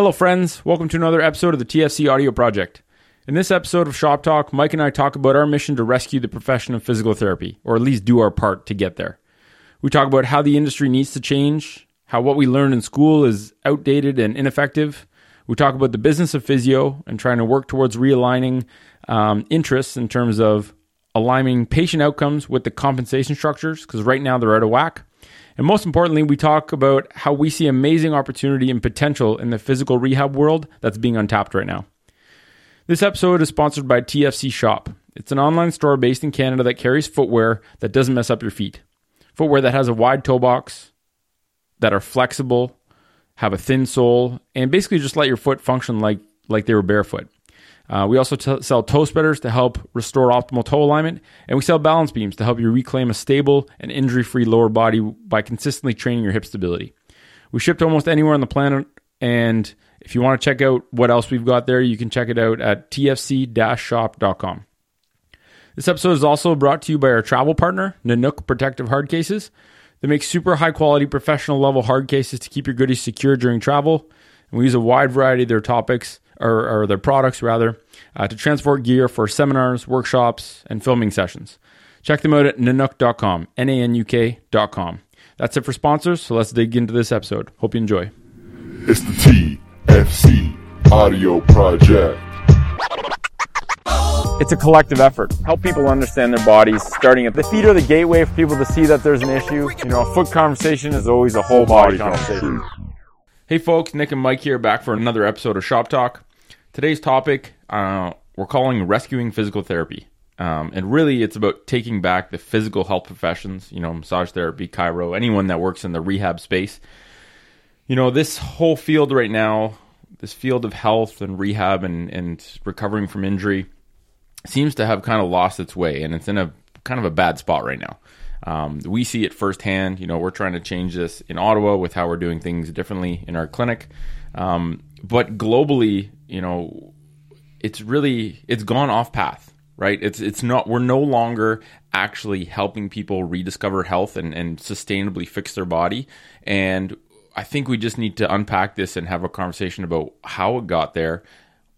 Hello, friends. Welcome to another episode of the TFC Audio Project. In this episode of Shop Talk, Mike and I talk about our mission to rescue the profession of physical therapy, or at least do our part to get there. We talk about how the industry needs to change, how what we learned in school is outdated and ineffective. We talk about the business of physio and trying to work towards realigning um, interests in terms of aligning patient outcomes with the compensation structures, because right now they're out of whack. And most importantly, we talk about how we see amazing opportunity and potential in the physical rehab world that's being untapped right now. This episode is sponsored by TFC Shop. It's an online store based in Canada that carries footwear that doesn't mess up your feet. Footwear that has a wide toe box, that are flexible, have a thin sole, and basically just let your foot function like, like they were barefoot. Uh, we also t- sell toe spreaders to help restore optimal toe alignment, and we sell balance beams to help you reclaim a stable and injury free lower body by consistently training your hip stability. We ship to almost anywhere on the planet, and if you want to check out what else we've got there, you can check it out at tfc shop.com. This episode is also brought to you by our travel partner, Nanuk Protective Hard Cases. They make super high quality professional level hard cases to keep your goodies secure during travel. And we use a wide variety of their topics or, or their products rather, uh, to transport gear for seminars, workshops, and filming sessions. Check them out at nanuk.com, N-A-N-U-K.com. That's it for sponsors, so let's dig into this episode. Hope you enjoy. It's the TFC Audio Project. It's a collective effort. Help people understand their bodies, starting at the feet are the gateway for people to see that there's an issue. You know, a foot conversation is always a whole body conversation. Hey folks, Nick and Mike here back for another episode of Shop Talk. Today's topic uh, we're calling rescuing physical therapy. Um, and really, it's about taking back the physical health professions, you know, massage therapy, chiro, anyone that works in the rehab space. You know, this whole field right now, this field of health and rehab and, and recovering from injury seems to have kind of lost its way and it's in a kind of a bad spot right now. Um, we see it firsthand. You know, we're trying to change this in Ottawa with how we're doing things differently in our clinic. Um, but globally, you know, it's really it's gone off path, right? It's it's not we're no longer actually helping people rediscover health and, and sustainably fix their body. And I think we just need to unpack this and have a conversation about how it got there,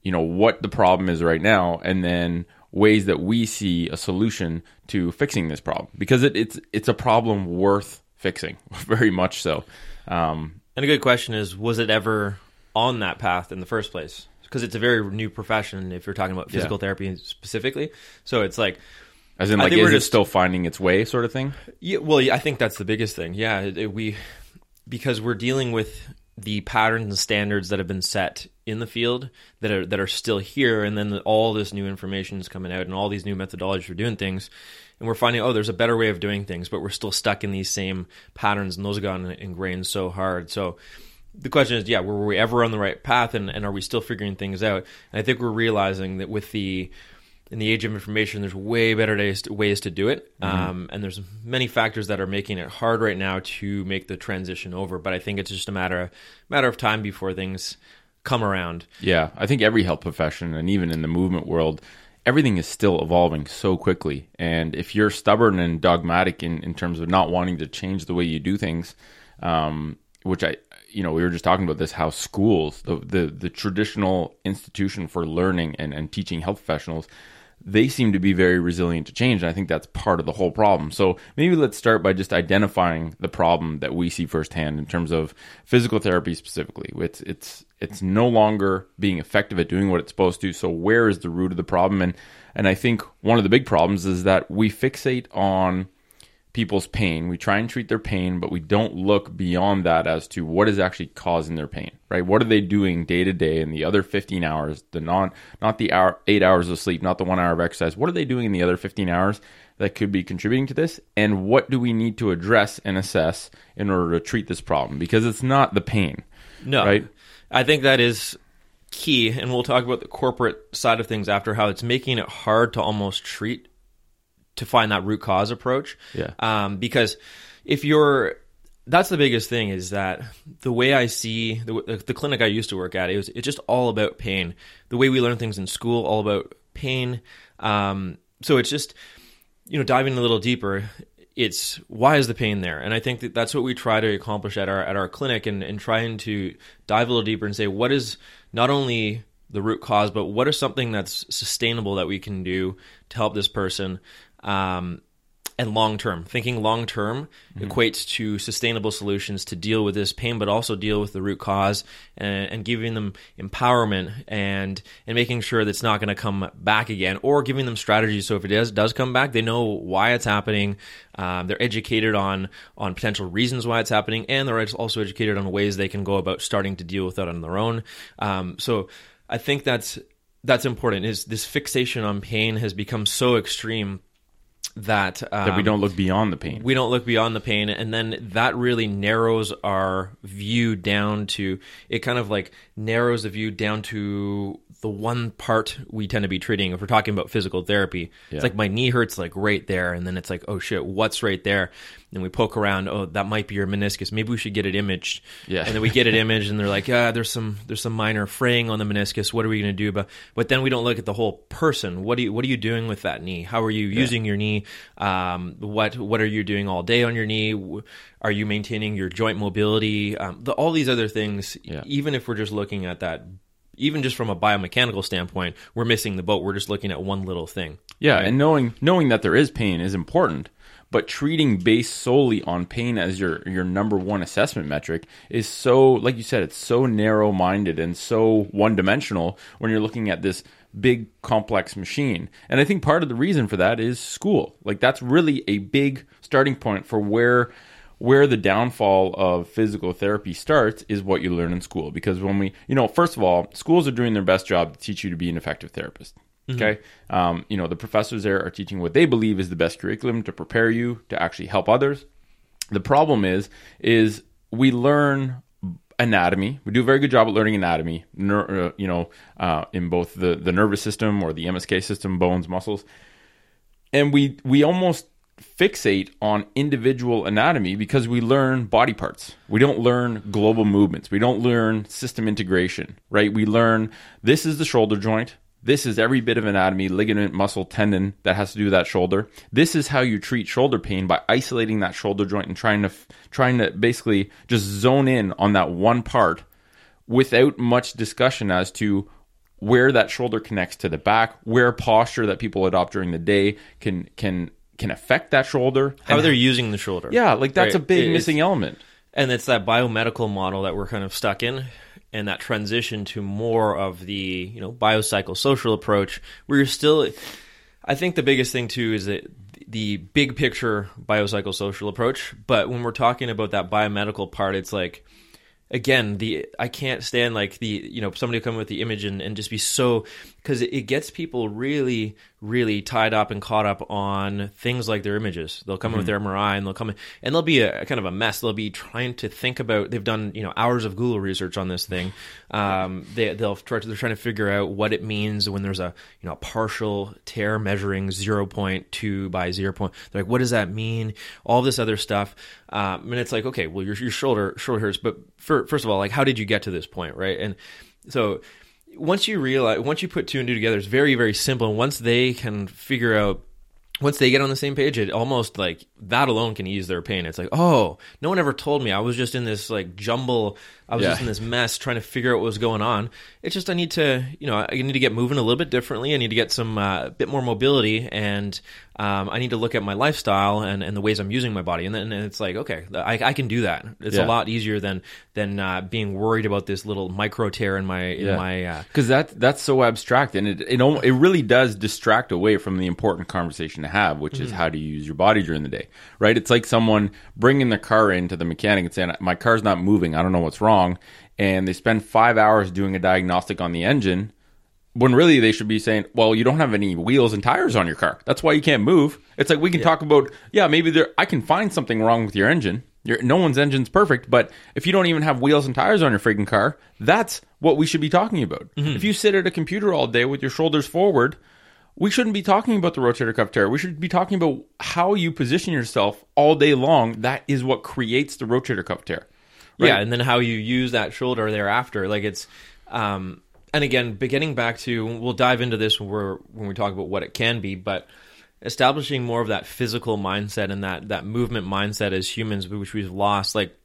you know, what the problem is right now, and then ways that we see a solution to fixing this problem because it, it's it's a problem worth fixing, very much so. Um, and a good question is, was it ever on that path in the first place? Because it's a very new profession if you're talking about physical yeah. therapy specifically. So it's like, as in, like, is it just, still finding its way, sort of thing? Yeah, well, I think that's the biggest thing. Yeah, it, it, we because we're dealing with the patterns and standards that have been set in the field that are that are still here, and then the, all this new information is coming out, and all these new methodologies for doing things, and we're finding oh, there's a better way of doing things, but we're still stuck in these same patterns, and those have gotten ingrained so hard. So the question is, yeah, were we ever on the right path, and, and are we still figuring things out? And I think we're realizing that with the in the age of information, there's way better ways to, ways to do it, mm-hmm. um, and there's many factors that are making it hard right now to make the transition over. But I think it's just a matter of, matter of time before things come around. Yeah, I think every health profession, and even in the movement world, everything is still evolving so quickly. And if you're stubborn and dogmatic in, in terms of not wanting to change the way you do things, um, which I, you know, we were just talking about this how schools, the the, the traditional institution for learning and, and teaching health professionals, they seem to be very resilient to change. And I think that's part of the whole problem. So maybe let's start by just identifying the problem that we see firsthand in terms of physical therapy specifically. It's it's it's no longer being effective at doing what it's supposed to. So where is the root of the problem? And and I think one of the big problems is that we fixate on people's pain. We try and treat their pain, but we don't look beyond that as to what is actually causing their pain, right? What are they doing day to day in the other 15 hours, the non, not the hour, eight hours of sleep, not the one hour of exercise. What are they doing in the other 15 hours that could be contributing to this? And what do we need to address and assess in order to treat this problem? Because it's not the pain. No. Right? I think that is key. And we'll talk about the corporate side of things after how it's making it hard to almost treat to find that root cause approach. Yeah. Um, because if you're that's the biggest thing is that the way I see the, the clinic I used to work at, it was it's just all about pain. The way we learn things in school, all about pain. Um, so it's just, you know, diving a little deeper. it's why is the pain there? And I think that that's what we try to accomplish at our at our clinic and, and trying to dive a little deeper and say what is not only the root cause, but what is something that's sustainable that we can do to help this person um, and long term. Thinking long term Mm-hmm. equates to sustainable solutions to deal with this pain, but also deal with the root cause and, and giving them empowerment and and making sure that it's not going to come back again, or giving them strategies so if it does does come back, they know why it's happening. Um, they're educated on on potential reasons why it's happening, and they're also educated on ways they can go about starting to deal with that on their own. Um, so I think that's that's important. Is this fixation on pain has become so extreme that um, that we don't look beyond the pain. we don't look beyond the pain and then that really narrows our view down to it kind of like narrows the view down to the one part we tend to be treating. If we're talking about physical therapy it's like my knee hurts like right there and then it's like oh shit what's right there and we poke around oh that might be your meniscus. Maybe we should get it imaged. Yeah. and then we get it imaged and they're like yeah there's some there's some minor fraying on the meniscus. What are we going to do about but then we don't look at the whole person. What do you what are you doing with that knee? How are you using your knee? Um, what what are you doing all day on your knee? Are you maintaining your joint mobility? Um, the, all these other things Yeah. even if we're just looking at that even just from a biomechanical standpoint we're missing the boat. We're just looking at one little thing. Yeah, and knowing knowing that there is pain is important, but treating based solely on pain as your your number one assessment metric is so like you said, it's so narrow minded and so one dimensional when you're looking at this big complex machine. And I think part of the reason for that is school. Like that's really a big starting point for where where the downfall of physical therapy starts is what you learn in school because when we you know first of all schools are doing their best job to teach you to be an effective therapist okay um, you know the professors there are teaching what they believe is the best curriculum to prepare you to actually help others the problem is is we learn anatomy we do a very good job at learning anatomy ner- uh, you know uh, in both the the nervous system or the msk system bones muscles and we we almost fixate on individual anatomy because we learn body parts. We don't learn global movements. We don't learn system integration, right? We learn this is the shoulder joint. This is every bit of anatomy, ligament, muscle, tendon that has to do with that shoulder. This is how you treat shoulder pain by isolating that shoulder joint and trying to trying to basically just zone in on that one part without much discussion as to where that shoulder connects to the back, where posture that people adopt during the day can can can affect that shoulder. how they're using the shoulder yeah, like that's a big It's- missing element. and it's that biomedical model that we're kind of stuck in and that transition to more of the you know biopsychosocial social approach where you're still i think the biggest thing too is that the big picture biopsychosocial social approach. But when we're talking about that biomedical part it's like again the i can't stand like the you know somebody come with the image and, and just be so because it, it gets people really really tied up and caught up on things like their images. They'll come in with their mri and they'll come in and they'll be a, kind of a mess. They'll be trying to think about they've done you know hours of google research on this thing. Um, they, they'll try to, they're trying to figure out what it means when there's a you know a partial tear measuring 0.2 by 0. Point. They're like what does that mean? All this other stuff. Um, and it's like okay well your, your shoulder shoulder hurts. But for, first of all like how did you get to this point right? And so once you realize once you put two and two together it's very very simple. And once they can figure out once they get on the same page it almost like that alone can ease their pain. It's like oh no one ever told me. I was just in this like jumble i was Yeah. just in this mess trying to figure out what was going on. It's just i need to you know i need to get moving a little bit differently. I need to get some uh, bit more mobility and um, i need to look at my lifestyle and, and the ways i'm using my body. And then and it's like okay I, I can do that. It's Yeah. a lot easier than than uh, being worried about this little micro tear in my in my uh, because that that's so abstract and it it, al- it really does distract away from the important conversation to have which Mm-hmm. is how do you use your body during the day right? It's like someone bringing their car into the mechanic and saying my car's not moving. I don't know what's wrong and they spend five hours doing a diagnostic on the engine when really they should be saying, well, you don't have any wheels and tires on your car. That's why you can't move. It's like we can talk about, yeah, maybe there I can find something wrong with your engine. Your no one's engine's perfect, but if you don't even have wheels and tires on your freaking car, that's what we should be talking about. Mm-hmm. If you sit at a computer all day with your shoulders forward, we shouldn't be talking about the rotator cuff tear. We should be talking about how you position yourself all day long. That is what creates the rotator cuff tear. Yeah, and then how you use that shoulder thereafter. Like it's, um, and again, beginning back to, we'll dive into this when we're when we talk about what it can be, but establishing more of that physical mindset and that that movement mindset as humans, which we've lost. Like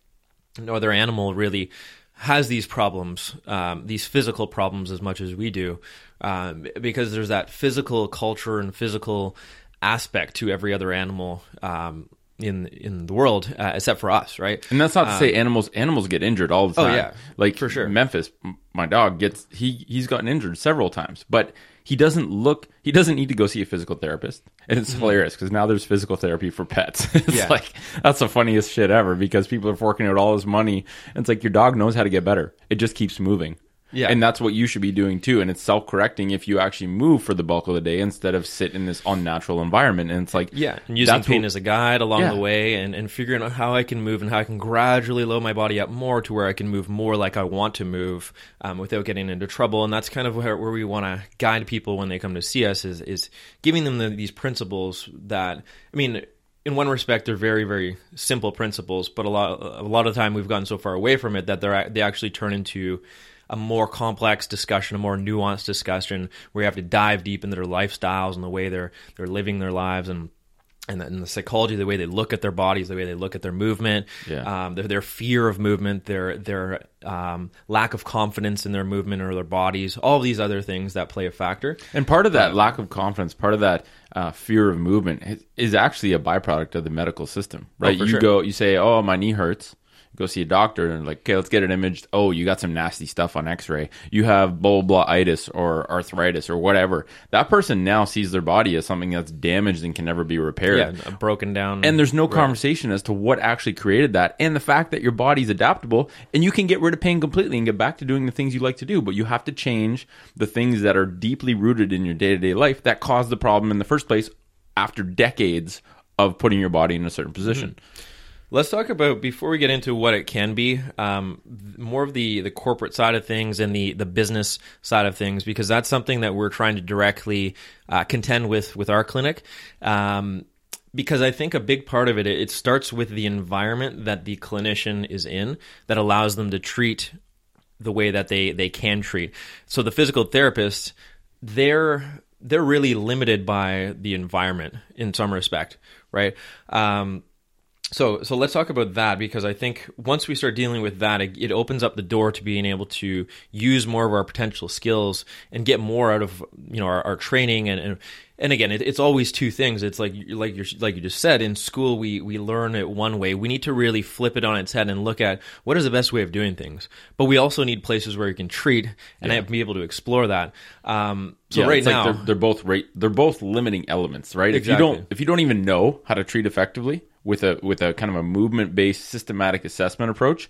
no other animal really has these problems, um, these physical problems as much as we do, um, because there's that physical culture and physical aspect to every other animal um, in in the world, uh, except for us, right? And that's not to say animals animals get injured all the Um, oh, time. yeah, like for sure. Memphis, my dog gets he he's gotten injured several times, but he doesn't look he doesn't need to go see a physical therapist. And it's hilarious because now there's physical therapy for pets. it's Mm-hmm. Yeah. like that's the funniest shit ever because people are forking out all this money. And it's like your dog knows how to get better. It just keeps moving. Yeah. And that's what you should be doing too. And it's self correcting if you actually move for the bulk of the day instead of sit in this unnatural environment. And it's like Yeah, and using pain what- as a guide along Yeah. the way, and, and figuring out how I can move and how I can gradually load my body up more to where I can move more like I want to move um, without getting into trouble. And that's kind of where, where we want to guide people when they come to see us is is giving them the, these principles that I mean. In one respect, they're very, very simple principles, but a lot, a lot of the time we've gotten so far away from it that they're they actually turn into a more complex discussion, a more nuanced discussion where you have to dive deep into their lifestyles and the way they're they're living their lives and and the, and the psychology, the way they look at their bodies, the way they look at their movement, Yeah. um, their, their fear of movement, their their um, lack of confidence in their movement or their bodies, all of these other things that play a factor. And part of that lack of confidence, part of that uh, fear of movement is, actually a byproduct of the medical system, right? for you sure. go, you say, "Oh, my knee hurts." Go see a doctor and like, okay, let's get it imaged. Oh, you got some nasty stuff on X-ray. You have blah blah itis or arthritis or whatever. That person now sees their body as something that's damaged and can never be repaired. Yeah, broken down. And there's no conversation as to what actually created that, and the fact that your body's adaptable and you can get rid of pain completely and get back to doing the things you like to do. But you have to change the things that are deeply rooted in your day to day life that caused the problem in the first place after decades of putting your body in a certain mm-hmm. position. Let's talk about before we get into what it can be, um, more of the the corporate side of things and the the business side of things, because that's something that we're trying to directly uh, contend with with our clinic. Um, because I think a big part of it it starts with the environment that the clinician is in that allows them to treat the way that they they can treat. So the physical therapist, they're they're really limited by the environment in some respect, right? Um, so so let's talk about that because I think once we start dealing with that, it, it opens up the door to being able to use more of our potential skills and get more out of you know our, our training and and, and again, it, it's always two things. It's like like you like you just said in school we we learn it one way. We need to really flip it on its head and look at what is the best way of doing things. But we also need places where you can treat and be able to explore that. Um, so Yeah, right it's like now, they're, they're both right. They're both limiting elements, right? If you don't, if you don't even know how to treat effectively with a with a kind of a movement based systematic assessment approach,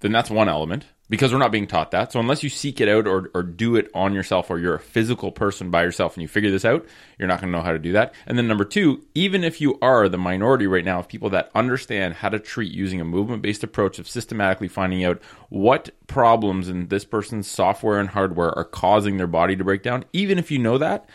then that's one element because we're not being taught that. So unless you seek it out or or do it on yourself, or you're a physical person by yourself and you figure this out, you're not going to know how to do that. And then number two, even if you are the minority right now of people that understand how to treat using a movement based approach of systematically finding out what problems in this person's software and hardware are causing their body to break down, even if you know that,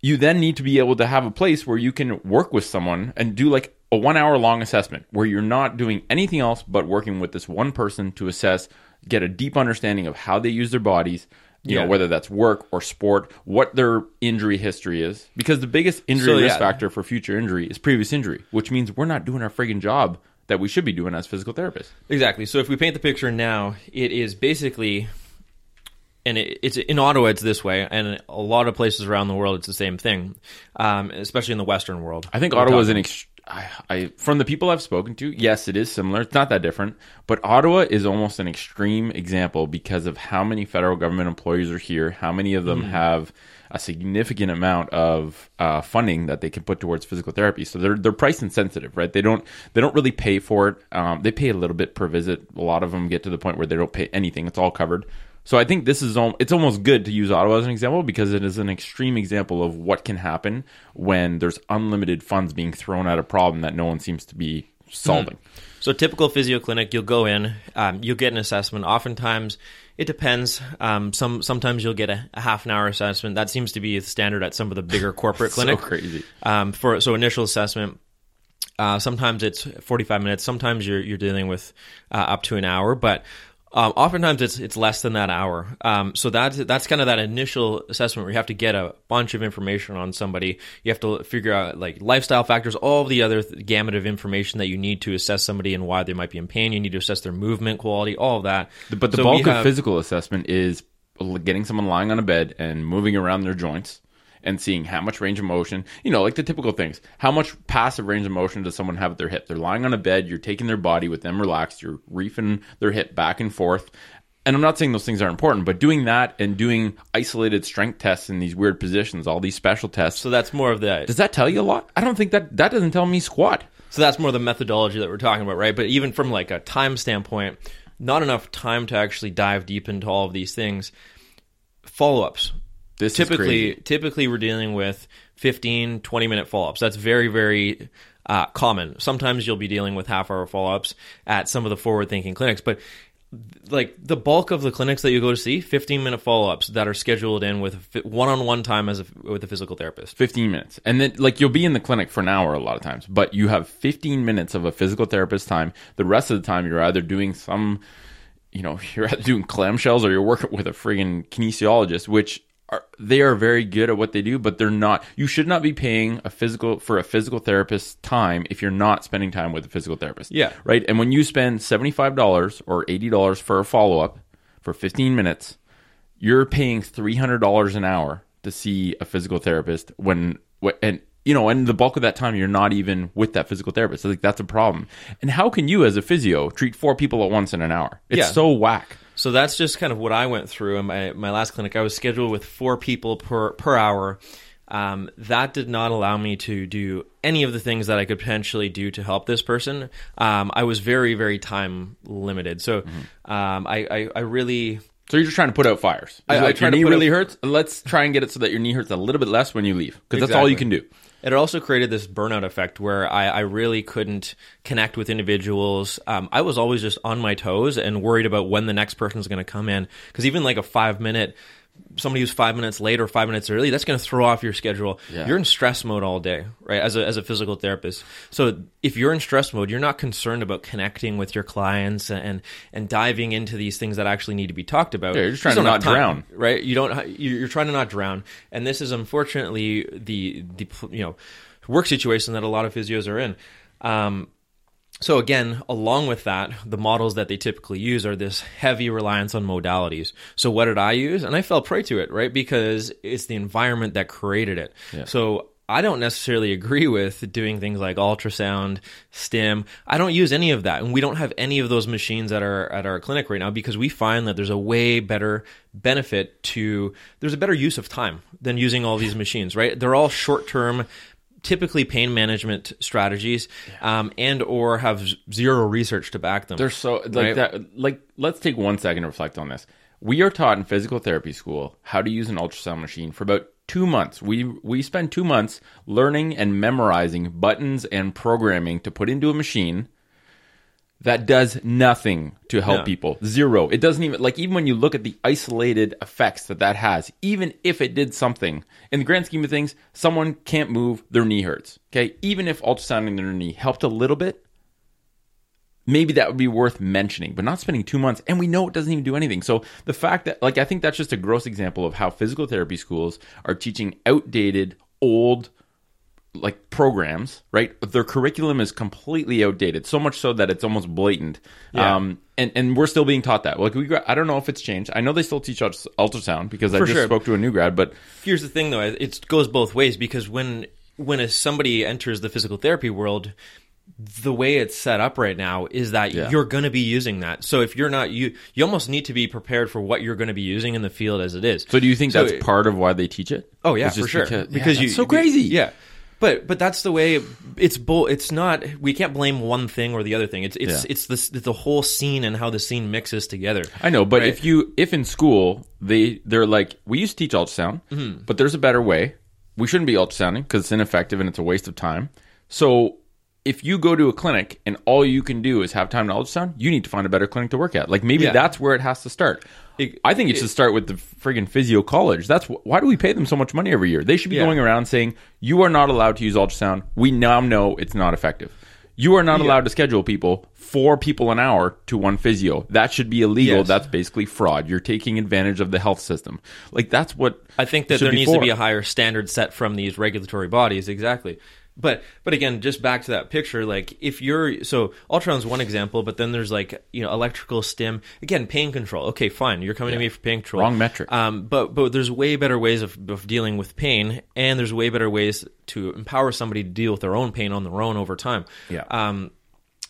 you then need to be able to have a place where you can work with someone and do like a one hour long assessment where you're not doing anything else but working with this one person to assess, get a deep understanding of how they use their bodies, you Yeah. know, whether that's work or sport, what their injury history is. Because the biggest injury So, risk yeah. factor for future injury is previous injury, which means we're not doing our friggin' job that we should be doing as physical therapists. Exactly. So if we paint the picture now, it is basically, and it, it's in Ottawa. It's this way, and a lot of places around the world, it's the same thing, um, especially in the Western world. I think Ottawa is an ex- I, I from the people I've spoken to, yes, it is similar. It's not that different, but Ottawa is almost an extreme example because of how many federal government employees are here, how many of them have a significant amount of uh, funding that they can put towards physical therapy. So they're they're price insensitive, right? They don't they don't really pay for it. Um, they pay a little bit per visit. A lot of them get to the point where they don't pay anything. It's all covered. So I think this is al- it's almost good to use Ottawa as an example because it is an extreme example of what can happen when there's unlimited funds being thrown at a problem that no one seems to be solving. So typical physio clinic, you'll go in, um, you'll get an assessment. Oftentimes, it depends. Um, some sometimes you'll get a, a half an hour assessment. That seems to be the standard at some of the bigger corporate So clinics. crazy. um, for so initial assessment. Uh, sometimes it's 45 minutes. Sometimes you're you're dealing with uh, up to an hour. But Um, oftentimes it's it's less than that hour. Um, so that's that's kind of that initial assessment where you have to get a bunch of information on somebody. You have to figure out like lifestyle factors, all the other th- gamut of information that you need to assess somebody and why they might be in pain. You need to assess their movement quality, all of that. But the So bulk we of physical assessment is getting someone lying on a bed and moving around their joints and seeing how much range of motion, you know, like the typical things. How much passive range of motion does someone have at their hip? They're lying on a bed, you're taking their body with them relaxed, you're reefing their hip back and forth. And I'm not saying those things aren't important, but doing that and doing isolated strength tests in these weird positions, all these special tests. So that's more of the does that tell you a lot? I don't think that that doesn't tell me squat. So that's more the methodology that we're talking about, right? But even from like a time standpoint, not enough time to actually dive deep into all of these things. Follow-ups. This is Typically, typically we're dealing with 15, 20 minute follow-ups. That's very, very uh, common. Sometimes you'll be dealing with half-hour follow-ups at some of the forward-thinking clinics, but like the bulk of the clinics that you go to see, 15 minute follow-ups that are scheduled in with one-on-one time as a, with a physical therapist. 15 minutes. And then, like, you'll be in the clinic for an hour a lot of times, but you have 15 minutes of a physical therapist time. The rest of the time, you're either doing some, you know, you're either doing clamshells or you're working with a friggin' kinesiologist, which are, they are very good at what they do, but they're not, you should not be paying a physical, for a physical therapist's time if you're not spending time with a physical therapist. Yeah. Right. And when you spend $75 or $80 for a follow up for 15 minutes, you're paying three hundred dollars an hour to see a physical therapist when and you know and the bulk of that time you're not even with that physical therapist. So, like that's a problem. And how can you as a physio treat four people at once in an hour? It's Yeah. so whack. So that's just kind of what I went through in my, my last clinic. I was scheduled with four people per per hour. Um, that did not allow me to do any of the things that I could potentially do to help this person. Um, I was very very time limited. So um, I, I I really So you're just trying to put out fires. I- I your knee really out- hurts. Let's try and get it so that your knee hurts a little bit less when you leave, because that's all you can do. It also created this burnout effect where I, I really couldn't connect with individuals. Um, I was always just on my toes and worried about when the next person's going to come in. Because even like a five minute, somebody who's five minutes late or five minutes early, that's going to throw off your schedule. Yeah. You're in stress mode all day, right? As a, as a physical therapist. So if you're in stress mode, you're not concerned about connecting with your clients and, and diving into these things that actually need to be talked about. Yeah, you're just You trying to don't time drown. right? You don't. you- You're trying to not drown, and this is unfortunately the the you know work situation that a lot of physios are in. Um, so again, along with that, the models that they typically use are this heavy reliance on modalities. So what did I use? And I fell prey to it, right? Because it's the environment that created it. So I don't necessarily agree with doing things like ultrasound, stim. I don't use any of that. And we don't have any of those machines at our at our clinic right now because we find that there's a way better benefit to there's a better use of time than using all these machines, right? They're all short-term typically pain management strategies um, and or have zero research to back them They're so like Right. that. Like, let's take one second to reflect on this. We are taught in physical therapy school how to use an ultrasound machine for about two months. We we spend two months learning and memorizing buttons and programming to put into a machine that does nothing to help No. people. Zero. It doesn't even like even when you look at the isolated effects that that has. Even if it did something in the grand scheme of things, someone can't move, their knee hurts. Okay, even if ultrasounding their knee helped a little bit, maybe that would be worth mentioning, but not spending two months. And we know it doesn't even do anything. So the fact that, like, I think that's just a gross example of how physical therapy schools are teaching outdated, old, like programs, right? Their curriculum is completely outdated, so much so that it's almost blatant. Yeah. Um, and and we're still being taught that. Like we, got, I don't know if it's changed. I know they still teach ultras- ultrasound because I For just sure. spoke to a new grad, but here's the thing though it goes both ways because when when a, somebody enters the physical therapy world the way it's set up right now is that Yeah. you're going to be using that so if you're not you you almost need to be prepared for what you're going to be using in the field as it is so do you think So- that's part of why they teach it? Oh yeah, It's for sure. because, Because, yeah, you so crazy. Yeah, but but that's the way it's. Bo- it's not. We can't blame one thing or the other thing. It's it's Yeah. it's this it's the whole scene and how the scene mixes together. I know, but Right. if you if in school they they're like we used to teach ultrasound, Mm-hmm. but there's a better way. We shouldn't be ultrasounding because it's ineffective and it's a waste of time. So if you go to a clinic and all you can do is have time to ultrasound, you need to find a better clinic to work at. Like maybe Yeah. that's where it has to start. It- I think it should start with the friggin' physio college. That's wh- why do we pay them so much money every year? They should be Yeah. going around saying you are not allowed to use ultrasound. We now know it's not effective. You are not allowed to schedule people four people an hour to one physio. That should be illegal. Yes. That's basically fraud. You're taking advantage of the health system. Like that's what I think that there needs to be a higher standard set from these regulatory bodies. Exactly. But but again, just back to that picture, like if you're so ultrasound's one example, but then there's like you know electrical stim again, pain control. Okay, fine, you're coming to me for pain control. Wrong metric. Um, but but there's way better ways of, of dealing with pain, and there's way better ways to empower somebody to deal with their own pain on their own over time. Yeah. Um,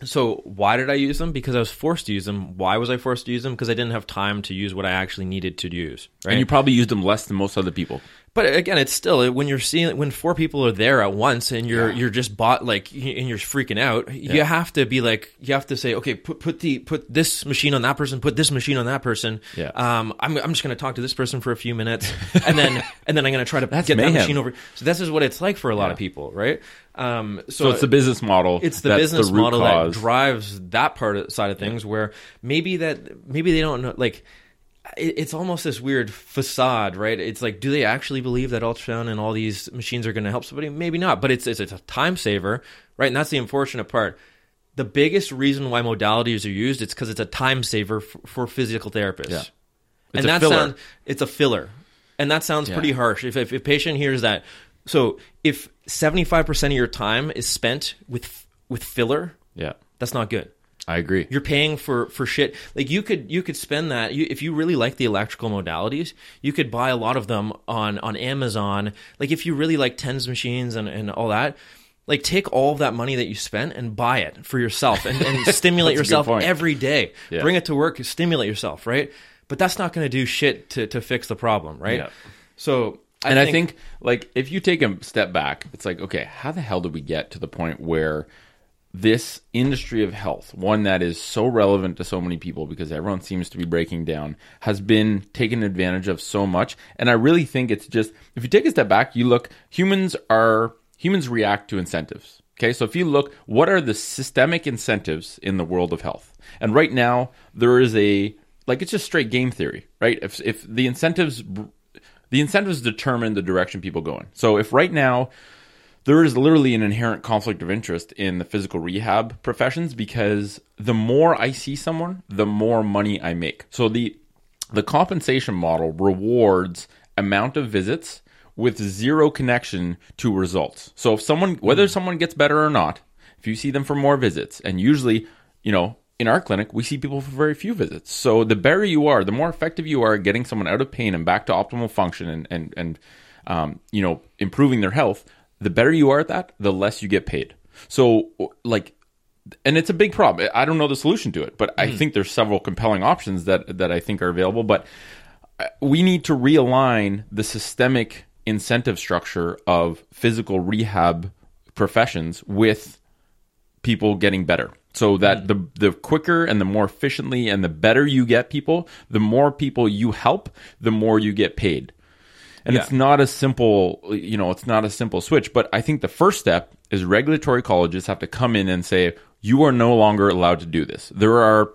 so why did I use them? Because I was forced to use them. Why was I forced to use them? Because I didn't have time to use what I actually needed to use. Right. and you probably used them less than most other people. But again, it's still when you're seeing when four people are there at once and you're you're just bought like and you're freaking out. You have to be like you have to say okay, put put the put this machine on that person, put this machine on that person. Yeah. Um, I'm I'm just going to talk to this person for a few minutes, and then and then I'm going to try to That's get mayhem. that machine over. So this is what it's like for a lot of people, right? Um, so, So it's the business model. it's the business root model cause. that drives that part of, side of things where maybe that maybe they don't know like it's almost this weird facade right? It's like do they actually believe that ultrasound and all these machines are going to help somebody? Maybe not but it's, it's it's a time saver right? And that's the unfortunate part. The biggest reason why modalities are used it's because it's a time saver f- for physical therapists. Yeah. It's and a that filler. sounds it's a filler. And that sounds Yeah. pretty harsh. If, if a patient hears that so if 75% of your time is spent with with filler Yeah, that's not good I agree. you're paying for for shit. Like you could you could spend that. You, if you really like the electrical modalities you could buy a lot of them on on amazon. Like if you really like tens machines and, and all that like take all of that money that you spent and buy it for yourself and, and stimulate That's a good yourself every day. Yeah. bring it to work stimulate yourself right? But that's not going to do shit to, to fix the problem right? Yeah. so and I think like if you take a step back, it's like okay, how the hell did we get to the point where this industry of health, one that is so relevant to so many people because everyone seems to be breaking down, has been taken advantage of so much. And I really think it's just if you take a step back, you look humans are humans react to incentives. Okay, so if you look, what are the systemic incentives in the world of health? And right now, there is a like it's just straight game theory, right? If if the incentives the incentives determine the direction people go in. So if right now there is literally an inherent conflict of interest in the physical rehab professions because the more I see someone, the more money I make. So the the compensation model rewards amount of visits with zero connection to results. So if someone whether someone gets better or not, if you see them for more visits and usually, you know, in our clinic, we see people for very few visits. So the better you are, the more effective you are at getting someone out of pain and back to optimal function and and and um, you know improving their health. The better you are at that, the less you get paid. So like, and it's a big problem. I don't know the solution to it, but I think there's several compelling options that that I think are available. But uh, we need to realign the systemic incentive structure of physical rehab professions with people getting better so that the the quicker and the more efficiently and the better you get people the more people you help the more you get paid and it's not a simple you know it's not a simple switch. But i think the first step is regulatory colleges have to come in and say you are no longer allowed to do this. There are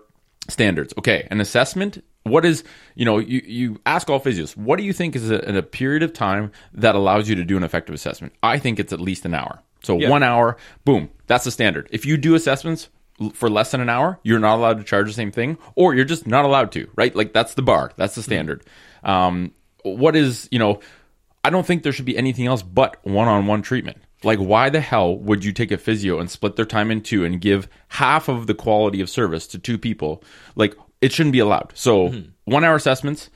standards. Okay an assessment what is you know you, you ask all physios what do you think is a, a period of time that allows you to do an effective assessment? I think it's at least an hour. So one hour boom that's the standard. If you do assessments for less than an hour you're not allowed to charge the same thing or you're just not allowed to right? Like that's the bar. That's the standard. Um, what is you know i don't think there should be anything else but one-on-one treatment. Like why the hell would you take a physio and split their time in two and give half of the quality of service to two people? Like it shouldn't be allowed. So mm-hmm. one hour assessments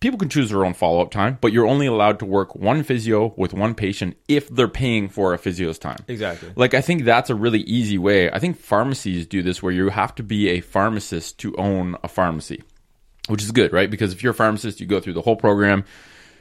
people can choose their own follow-up time but you're only allowed to work one physio with one patient if they're paying for a physio's time. Exactly. like I think that's a really easy way. I think pharmacies do this where you have to be a pharmacist to own a pharmacy, which is good, right? Because if you're a pharmacist, you go through the whole program.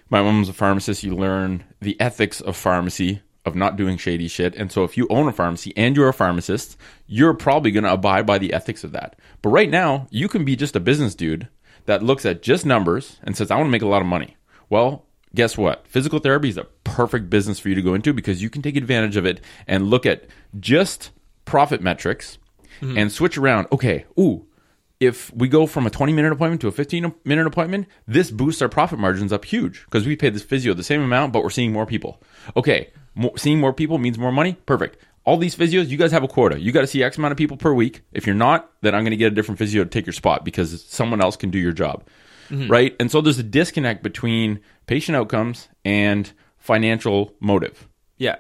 My mom's a pharmacist. You learn the ethics of pharmacy, of not doing shady shit. And so if you own a pharmacy and you're a pharmacist, you're probably going to abide by the ethics of that. But right now, you can be just a business dude that looks at just numbers and says, I want to make a lot of money. Well, guess what? Physical therapy is a perfect business for you to go into because you can take advantage of it and look at just profit metrics mm-hmm. and switch around. Okay, ooh, if we go from a 20 minute appointment to a 15 minute appointment, this boosts our profit margins up huge because we pay this physio the same amount, but we're seeing more people. Okay, mo- seeing more people means more money. Perfect. all these physios, you guys have a quota. You got to see X amount of people per week. If you're not, then I'm going to get a different physio to take your spot because someone else can do your job. Mm-hmm. Right? And so there's a disconnect between patient outcomes and financial motive. Yeah.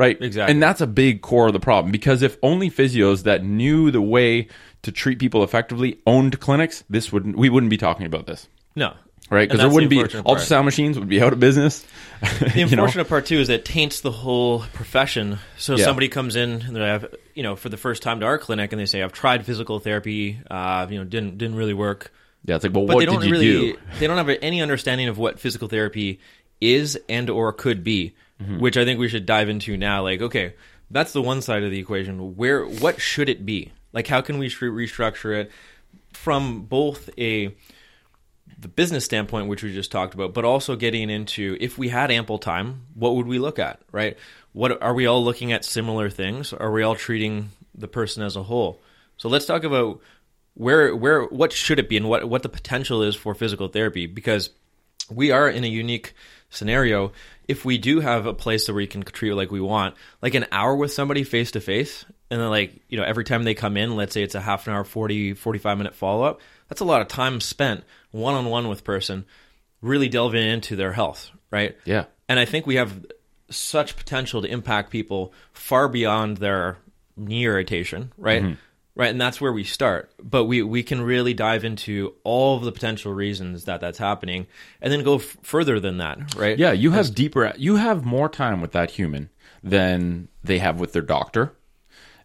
Right. Exactly. And that's a big core of the problem because if only physios that knew the way to treat people effectively owned clinics, this wouldn't we wouldn't be talking about this. No. Right? Because there wouldn't be unfortunate part. ultrasound machines would be out of business. The You know? unfortunate part too is that it taints the whole profession. So Yeah. somebody comes in and they have, you know, for the first time to our clinic, and they say, "I've tried physical therapy, uh, you know, didn't didn't really work." Yeah, it's like, well, But what they don't did you really, do? they don't have any understanding of what physical therapy is and or could be, Mm-hmm. which I think we should dive into now. Like, okay, that's the one side of the equation. Where, what should it be? Like, how can we restructure it from both a the business standpoint, which we just talked about, but also getting into if we had ample time, what would we look at, right? What are we all looking at similar things? Are we all treating the person as a whole? So let's talk about where where what should it be and what what the potential is for physical therapy because we are in a unique scenario if we do have a place where we can treat it like we want like an hour with somebody face to face and then like you know every time they come in let's say it's a half an hour 40 45 minute follow up that's a lot of time spent one on one with person really delving into their health right Yeah. and I think we have such potential to impact people far beyond their knee irritation, right? Mm-hmm. Right, and that's where we start. But we we can really dive into all of the potential reasons that that's happening, and then go f- further than that, right? Yeah, you have deeper, you have more time with that human than they have with their doctor,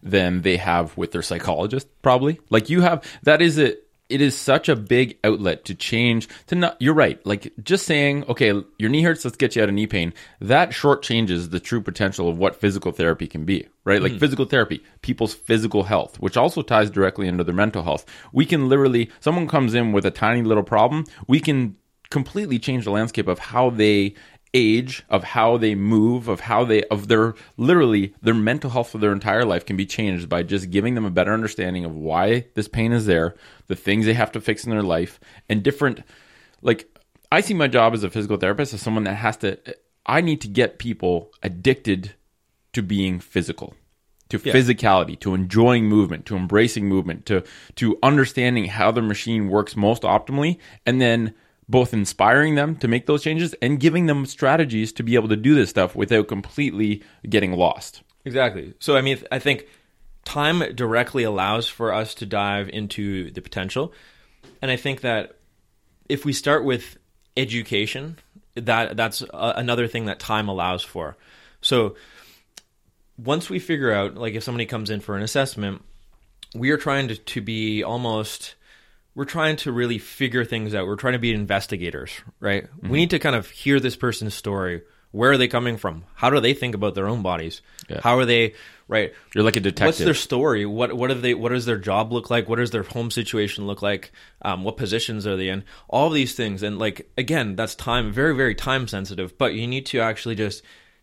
than they have with their psychologist, probably. Like you have, that is it. It is such a big outlet to change. To not, you're right. Like just saying, okay, your knee hurts, let's get you out of knee pain. That short changes the true potential of what physical therapy can be, right? Like hmm. physical therapy, people's physical health, which also ties directly into their mental health. We can literally, someone comes in with a tiny little problem, we can completely change the landscape of how they age of how they move of how they of their literally their mental health for their entire life can be changed by just giving them a better understanding of why this pain is there the things they have to fix in their life and different like i see my job as a physical therapist as someone that has to i need to get people addicted to being physical to physicality to enjoying movement to embracing movement to to understanding how the machine works most optimally and then both inspiring them to make those changes and giving them strategies to be able to do this stuff without completely getting lost Exactly. So I mean, I think time directly allows for us to dive into the potential, and I think that if we start with education, that that's a, another thing that time allows for. So once we figure out, like, if somebody comes in for an assessment, we are trying to, to be almost we're trying to really figure things out. We're trying to be investigators, right? We need to kind of hear this person's story. Where are they coming from? How do they think about their own bodies? Yeah. How are they right? you're like a detective What's their story? What what have they? What does their job look like? What does their home situation look like? Um, what positions are they in? All of these things, and like again, that's time very very time sensitive. But you need to actually just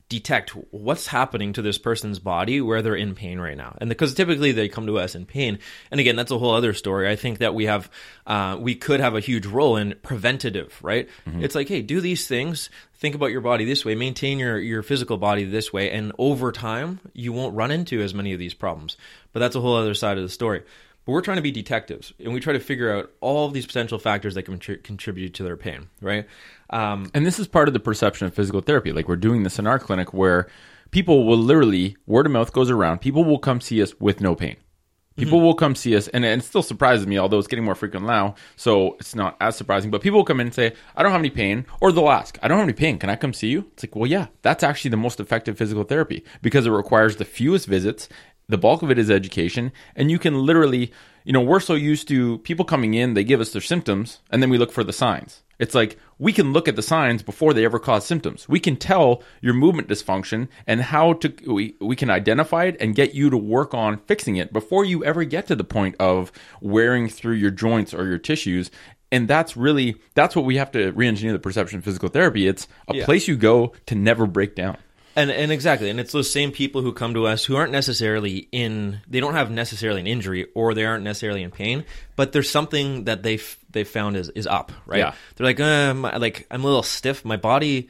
detect what's happening to this person's body where they're in pain right now. And because typically they come to us in pain. And again that's a whole other story. I think that we have uh, we could have a huge role in preventative right? It's like hey do these things. Think about your body this way. Maintain your your physical body this way. And over time you won't run into as many of these problems. But that's a whole other side of the story but we're trying to be detectives and we try to figure out all of these potential factors that can contri- contribute to their pain right um, And this is part of the perception of physical therapy. Like we're doing this in our clinic where people will literally, word of mouth goes around, people will come see us with no pain. People will come see us, and, and it still surprises me, although it's getting more frequent now, so it's not as surprising. But people will come in and say, I don't have any pain, or they'll ask, I don't have any pain, can I come see you? It's like, well, yeah, that's actually the most effective physical therapy because it requires the fewest visits. The bulk of it is education, and you can literally, you know, we're so used to people coming in, they give us their symptoms, and then we look for the signs. It's like we can look at the signs before they ever cause symptoms. We can tell your movement dysfunction and how to we, we can identify it and get you to work on fixing it before you ever get to the point of wearing through your joints or your tissues. And that's really that's what we have to re-engineer the perception of physical therapy. It's a Yeah. place you go to never break down. And and exactly, and it's those same people who come to us who aren't necessarily in, they don't have necessarily an injury or they aren't necessarily in pain, but there's something that they they found is is up, right? Yeah. They're like, my, like I'm a little stiff, my body,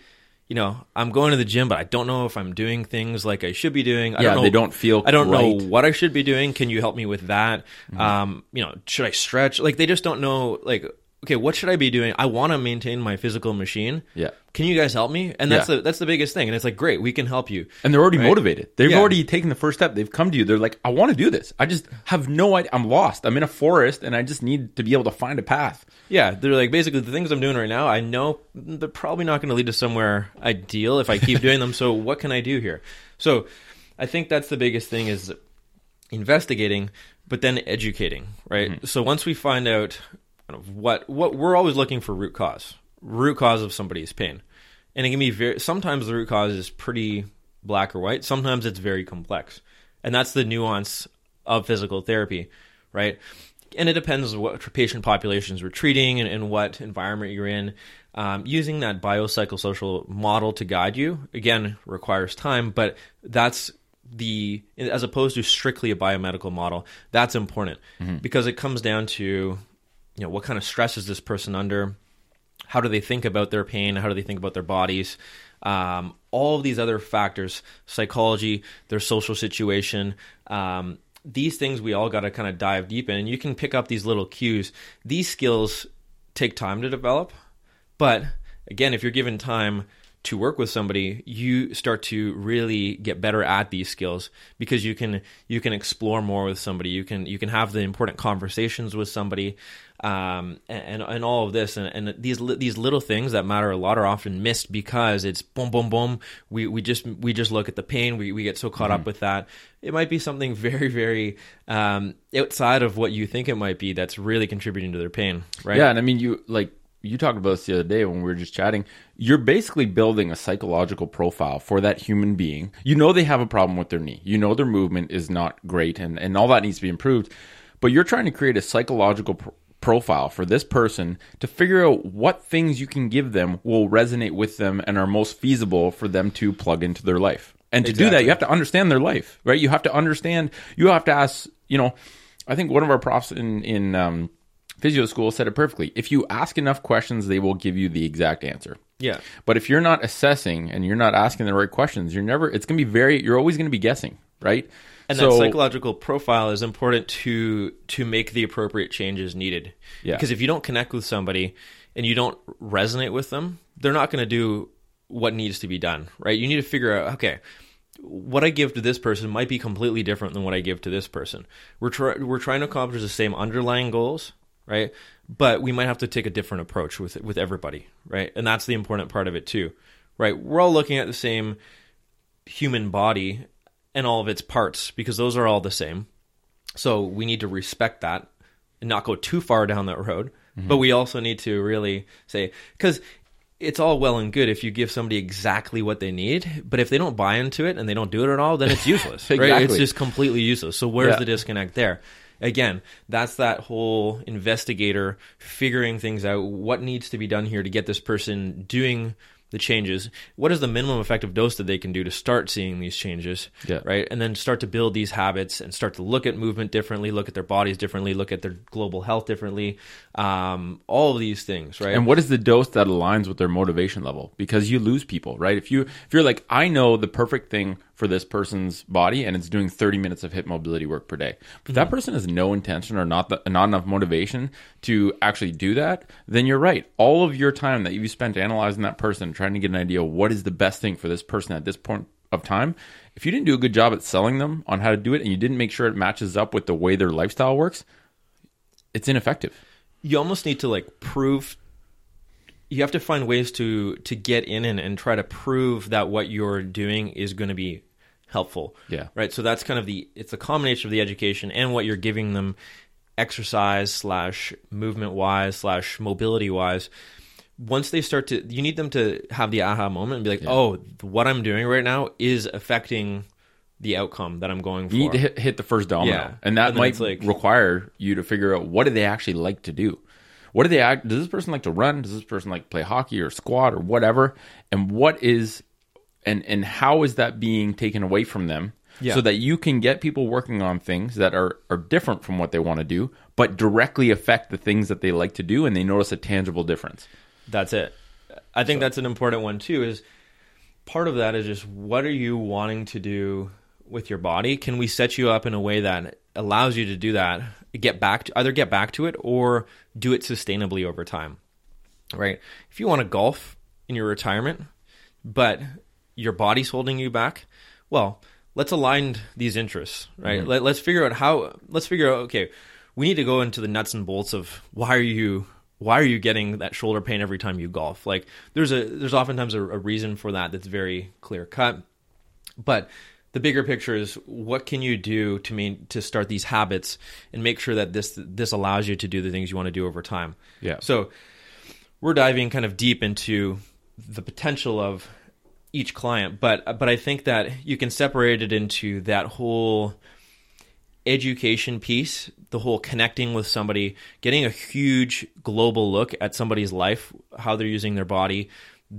you know, I'm going to the gym, but I don't know if I'm doing things like I should be doing. I Yeah, don't know, they don't feel I don't right. know what I should be doing. Can you help me with that? Um, you know, should I stretch? Like they just don't know. Like, okay, what should I be doing? I want to maintain my physical machine. Yeah. Can you guys help me? And that's Yeah. the that's the biggest thing. And it's like, great, we can help you. And they're already Right? motivated. They've Yeah. already taken the first step. They've come to you. They're like, I want to do this. I just have no idea. I'm lost. I'm in a forest and I just need to be able to find a path. Yeah, they're like basically the things I'm doing right now. I know they're probably not going to lead to somewhere ideal if I keep doing them. So what can I do here? So I think that's the biggest thing is investigating, but then educating. Right. Mm-hmm. So once we find out kind of what what we're always looking for root cause, root cause of somebody's pain, and it can be very. Sometimes the root cause is pretty black or white. Sometimes it's very complex, and that's the nuance of physical therapy, right? and it depends what patient populations we're treating and, and what environment you're in. Um, using that biopsychosocial model to guide you again requires time, but that's the as opposed to strictly a biomedical model. That's important because it comes down to you know what kind of stress is this person under, how do they think about their pain, how do they think about their bodies. Um, all of these other factors, psychology, their social situation, um, these things we all got to kind of dive deep in. And you can pick up these little cues. These skills take time to develop but again if you're given time to work with somebody you start to really get better at these skills because you can you can explore more with somebody. You can you can have the important conversations with somebody um, and, and all of this. And, and these these little things that matter a lot are often missed because it's boom boom boom. We we just we just look at the pain. We, we get so caught up with that. It might be something very very um, outside of what you think it might be that's really contributing to their pain right? Yeah, and I mean, you like you talked about this the other day when we were just chatting. You're basically building a psychological profile for that human being. You know they have a problem with their knee. You know their movement is not great, and and all that needs to be improved. But you're trying to create a psychological pr- profile for this person to figure out what things you can give them will resonate with them and are most feasible for them to plug into their life. And to do that, you have to understand their life, right? You have to understand. You have to ask. You know, I think one of our profs in in um, physio school said it perfectly. If you ask enough questions, they will give you the exact answer. yeah But if you're not assessing and you're not asking the right questions, you're never. It's going to be very. You're always going to be guessing, right? and so, that psychological profile is important to to make the appropriate changes needed. Yeah. Because if you don't connect with somebody and you don't resonate with them, they're not going to do what needs to be done. Right? You need to figure out okay. What I give to this person might be completely different than what I give to this person. We're try- we're trying to accomplish the same underlying goals, right? But we might have to take a different approach with with everybody, right? And that's the important part of it too, right? We're all looking at the same human body and all of its parts because those are all the same. So we need to respect that and not go too far down that road. Mm-hmm. But we also need to really say because it's all well and good if you give somebody exactly what they need, but if they don't buy into it and they don't do it at all, then it's useless. Right? It's just completely useless. So where's Yeah. the disconnect there? Again, that's that whole investigator figuring things out. What needs to be done here to get this person doing the changes? What is the minimum effective dose that they can do to start seeing these changes? Yeah. Right. And then start to build these habits and start to look at movement differently, look at their bodies differently, look at their global health differently. Um, all of these things, right? And what is the dose that aligns with their motivation level? Because you lose people, right? If you if you're like, I know the perfect thing for this person's body, and it's doing 30 minutes of hip mobility work per day. But if that person has no intention or not the, not enough motivation to actually do that, then you're right. All of your time that you spent analyzing that person, trying to get an idea of what is the best thing for this person at this point of time, if you didn't do a good job at selling them on how to do it, and you didn't make sure it matches up with the way their lifestyle works, it's ineffective. You almost need to like prove you have to find ways to to get in and, and try to prove that what you're doing is going to be helpful. Yeah. right? So that's kind of the it's a combination of the education and what you're giving them exercise slash movement wise slash mobility wise. Once they start to you need them to have the aha moment and be like oh what i'm doing right now is affecting the outcome that i'm going for You need to hit, hit the first domino, Yeah. and that And might like- require you to figure out what do they actually like to do. What do they act? Does this person like to run? Does this person like to play hockey or squat or whatever? And what is and and how is that being taken away from them? Yeah. So that you can get people working on things that are are different from what they want to do, but directly affect the things that they like to do, and they notice a tangible difference. That's it. I think that's an important one too. Is part of that is just what are you wanting to do with your body? Can we set you up in a way that allows you to do that, get back to either get back to it or do it sustainably over time? Right? If you want to golf in your retirement, but your body's holding you back, well, let's align these interests, right? Mm-hmm. Let, let's figure out how. Let's figure out. Okay, we need to go into the nuts and bolts of why are you why are you getting that shoulder pain every time you golf? Like there's a there's oftentimes a, a reason for that that's very clear cut, but the bigger picture is what can you do to mean to start these habits and make sure that this this allows you to do the things you want to do over time. Yeah. So we're diving kind of deep into the potential of each client, but but I think that you can separate it into that whole education piece, the whole connecting with somebody, getting a huge global look at somebody's life, how they're using their body,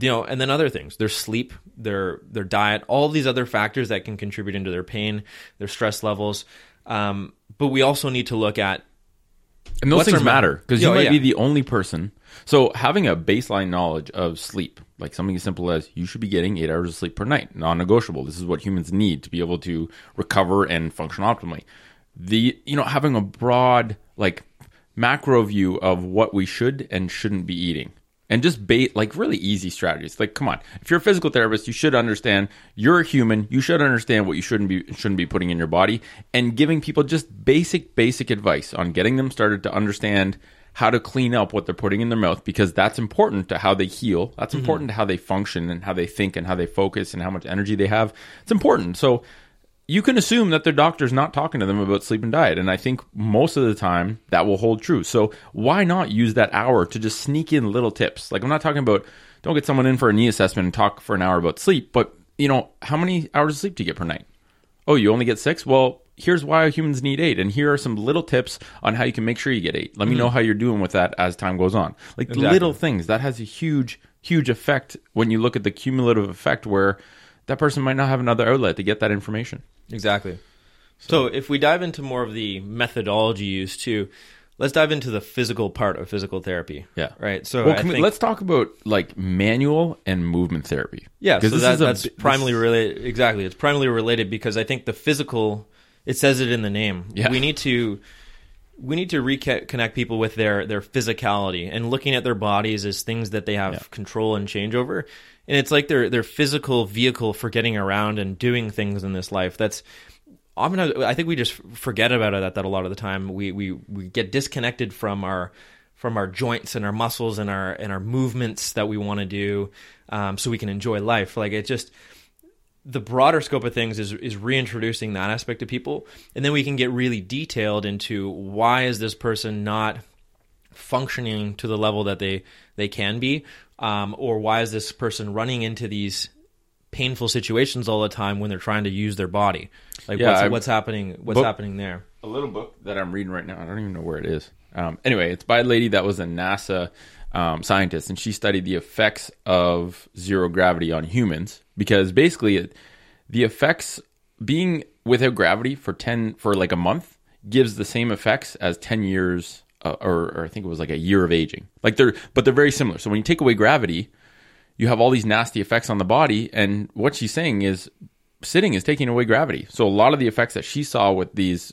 you know, and then other things, their sleep, their their diet, all these other factors that can contribute into their pain, their stress levels. Um, but we also need to look at And those things matter because you might yeah. be the only person. So having a baseline knowledge of sleep, like something as simple as you should be getting eight hours of sleep per night, non-negotiable. This is what humans need to be able to recover and function optimally. The you know having a broad like macro view of what we should and shouldn't be eating. And just bait like really easy strategies. Like, come on, if you're a physical therapist, you should understand you're a human. You should understand what you shouldn't be shouldn't be putting in your body, and giving people just basic basic advice on getting them started to understand how to clean up what they're putting in their mouth because that's important to how they heal. That's mm-hmm. important to how they function and how they think and how they focus and how much energy they have. It's important. So you can assume that their doctor's not talking to them about sleep and diet. And I think most of the time that will hold true. So why not use that hour to just sneak in little tips? Like I'm not talking about don't get someone in for a knee assessment and talk for an hour about sleep, but you know, how many hours of sleep do you get per night? Oh, you only get six? Well, here's why humans need eight. And here are some little tips on how you can make sure you get eight. Let me mm-hmm. know how you're doing with that as time goes on. Like Exactly. little things that has a huge, huge effect when you look at the cumulative effect where that person might not have another outlet to get that information. Exactly. So, if we dive into more of the methodology used too, let's dive into the physical part of physical therapy. Yeah. Right. So well, I can we- let's talk about like manual and movement therapy. yeah. So this that, is a primarily this- related. Exactly. It's primarily related because I think the physical. It says it in the name. Yeah. We need to. We need to reconnect people with their their physicality and looking at their bodies as things that they have Yeah. control and change over. And it's like their their physical vehicle for getting around and doing things in this life. That's often I think we just forget about that that a lot of the time we we we get disconnected from our from our joints and our muscles and our and our movements that we want to do um, so we can enjoy life like it just the broader scope of things is is reintroducing that aspect to people and then we can get really detailed into why is this person not functioning to the level that they they can be um, or why is this person running into these painful situations all the time when they're trying to use their body like Yeah, what's, what's happening what's Book- happening there a little book that I'm reading right now. I don't even know where it is. Um, anyway, it's by a lady that was a NASA um, scientist, and she studied the effects of zero gravity on humans because basically, it, the effects being without gravity for ten for like a month gives the same effects as ten years, uh, or, or I think it was like a year of aging. Like they're, but they're very similar. So when you take away gravity, you have all these nasty effects on the body, and what she's saying is sitting is taking away gravity. So a lot of the effects that she saw with these